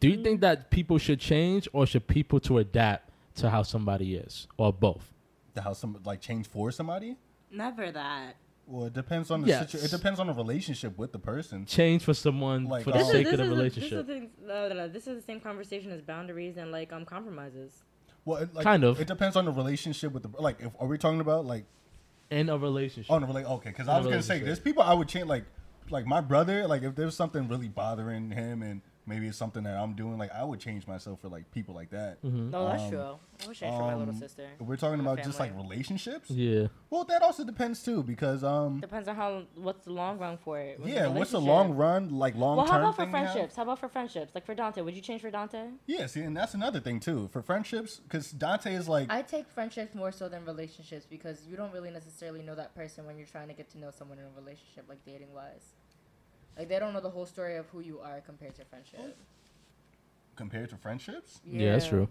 do you think that people should change or should people to adapt to how somebody is or both? The how some like change for somebody. Never that. Well, it depends on the Yes. situ- It depends on the relationship with the person. Change for someone Like, for the um, sake is, of the is relationship. this is the thing. No, no, no. This is the same conversation as boundaries and like um compromises. Well, it, like, Kind of. It depends on the relationship with the like. If are we talking about like in a relationship. on a relate? Okay, because I was gonna say there's people I would change like like my brother. Like if there's something really bothering him and maybe it's something that I'm doing, like I would change myself for like people like that. No, that's Um, true. I wish I for my little Um, sister. We're talking My about just like relationships, yeah. well, that also depends too because um Depends on how what's the long run for it. yeah, what's the long run like long Well, how about for thing? you have? friendships? How about for friendships? Like for Dante, would you change for Dante? Yeah, see, and that's another thing too for friendships because Dante is like I take friendships more so than relationships because you don't really necessarily know that person when you're trying to get to know someone in a relationship, like dating wise. Like they don't know the whole story of who you are compared to friendship. compared to friendships. yeah, that's true.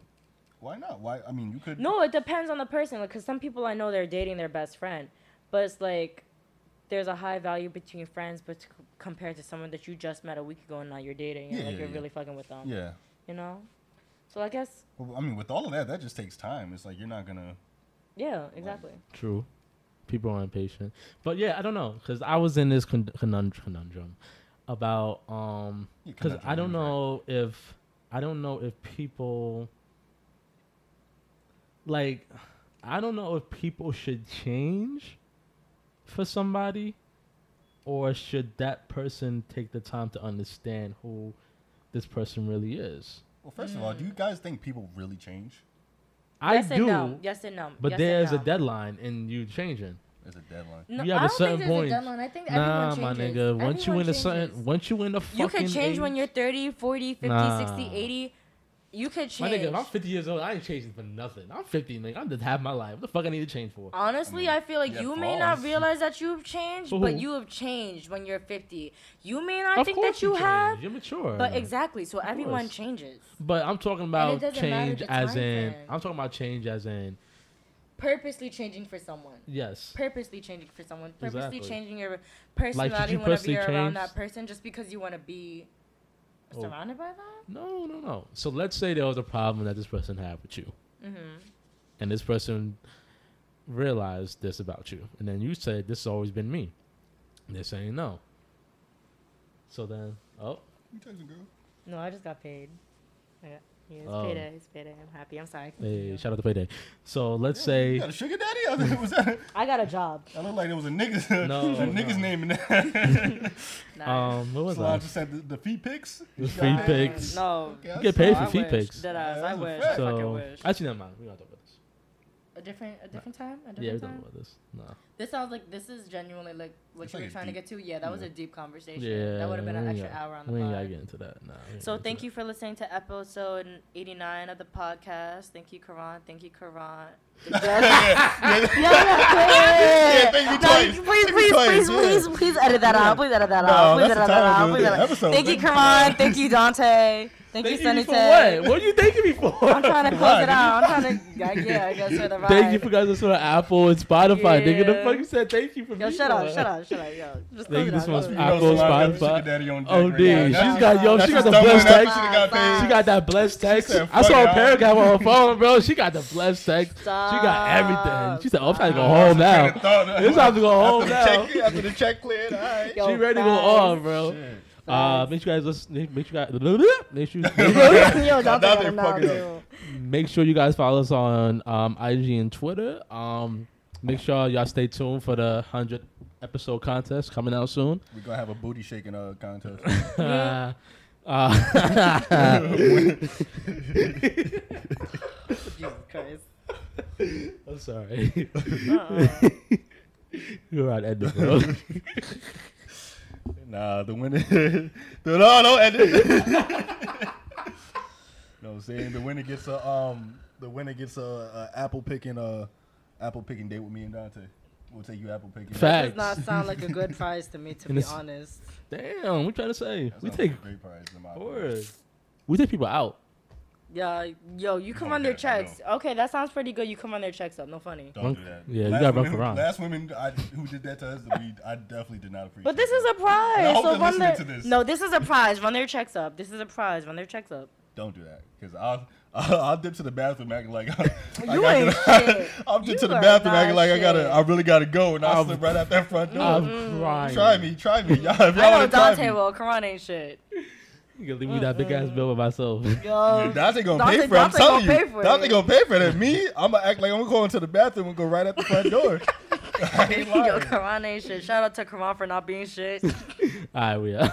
Why not? Why? I mean, you could. No, it depends on the person. Like, cause some people I know they're dating their best friend, but it's like there's a high value between friends, but c- compared to someone that you just met a week ago and now you're dating and Yeah, like yeah, you're yeah. really fucking with them. Yeah. You know. So I guess Well, I mean, with all of that, that just takes time. It's like you're not gonna. yeah, exactly. True. People are impatient. But yeah, I don't know because I was in this con- conund- conundrum about um because I don't you're right. know if I don't know if people like I don't know if people should change for somebody or should that person take the time to understand who this person really is. Well, first of all, do you guys think people really change? I yes do, and no. Yes and no. but yes and there's a deadline in you changing. There's a deadline. No, You have I a don't certain point. a. I think Nah, my nigga. Once you Everyone in a certain, once you in the fucking You can change when you're 30, 40, 50, 60, 80. You could My change. nigga, if I'm 50 years old, I ain't changing for nothing. I'm 50, nigga. I'm just half my life. What the fuck I need to change for? Honestly, mm. I feel like Yeah, you may not realize that you've changed, but you have changed when you're 50. You may not of think that you change. have, You're mature. but exactly. So everyone course. changes. But I'm talking about change as in. frame. I'm talking about change as in. Purposely changing for someone. Yes. Purposely changing for someone. Purposely Exactly. changing your personality you whenever you're around that person just because you want to be Oh. surrounded by that. No, no, no. So let's say there was a problem that this person had with you, Mm-hmm. and this person realized this about you, and then you said this has always been me. And they're saying no. So then, oh, You texting, girl? No, I just got paid. I got, yeah, it's Oh. payday. It's payday. I'm happy. I'm sorry. hey, Continue. shout out to payday. So let's You say got a sugar daddy? I was that. I got a job. I look like there was a nigga, No, a nigga's no. name in there. Nah. um, what was so I that? just said the, the feet pics. The free Nah, pics. No. Okay, You get paid No, for I feet wish. pics. Dead ass. Yeah, I that's a wish. fact. I fucking So wish. actually, never mind. We don't talk about this. A different, a different time. A different Yeah, we don't time. talk about this. No. This sounds like this is genuinely like what It's you like were a trying to get to. Yeah, that was a deep conversation. Yeah, that would have been an extra got- hour on the We ain't gotta get into that. Nah, So thank get you for listening to episode 89 of the podcast. Thank you, Khuran. Thank you, Khuran. Yeah, thank you No, please, please, please, please, please edit that out. Please edit that out. Please that's edit that out. of Please the edit- episode. Thank you. Khuran. Thank you, Dante. Thank you, Thank you for Sunnyte. what? What are you thanking me for? I'm trying to close it out. I'm trying to, yeah, yeah, I guess for the ride. Thank you for guys listening to Apple and Spotify. Nigga, the fuck you said thank you for Yo, me shut up, shut up, shut up, yo. Just Thank you, this one's close it You out. know Apple, somebody Spotify. sugar daddy on deck Oh, dude, now. she's That's- got yo, she got the double blessed text. shit got paid. She got that blessed text. I saw "Fuck a y'all." paragraph on her phone, bro. She got the blessed text. She got everything. She said, "Oh, I'm trying to go home now. It's time to go home now." the check, after the check cleared, all right. She ready to go facts. off, bro. Shit. Uh, make sure you guys listen. Make sure you guys make sure Yo, Now Dante they got him now, fucking make sure you guys follow us on um, IG and Twitter. Um, make sure y'all stay tuned for the hundred episode contest coming out soon. We're gonna have a booty shaking uh, contest. uh, uh, Jesus Christ. I'm sorry. Uh-uh. You're on end it, bro. Nah, the winner. the, no, no, edit. no, I'm saying the winner gets a um, the winner gets a, a apple picking a apple picking date with me and Dante. We'll take you apple picking. Fact. Does not sound like a good prize to me, to And be honest. Damn, we trying to say That we take a great prize in my word. opinion. We take people out. Yeah, yo, you come on their yeah, I checks. Okay, that sounds pretty good. You come on their checks up. No funny. Don't do that. Yeah, you gotta run women, for Last women I, who did that to us, we, I definitely did not appreciate. But this is a prize. And I hope so run listening their, to this. No, this is a prize. Run their checks up. This is a prize. Run their checks up. Don't do that, because I'll, I'll I'll dip to the bathroom acting like I, I You gotta- ain't shit. I'll dip You to the bathroom acting like I gotta, shit. I really gotta go, and I'll I'm- slip right out that front door. I'm crying. try me, try me, y'all. If y'all I know Dante me, will. Khuran ain't shit. You can leave me that uh, big ass uh, bill with myself. Yo, Yeah, Dante gonna Dante- pay for it. I'm Dante telling gonna you, pay for Dante it. gonna pay for it. Me, I'm gonna act like I'm gonna go into the bathroom and go right at the front door. I ain't yo, lying. Khuran ain't shit. Shout out to Khuran for not being shit. All right, we are.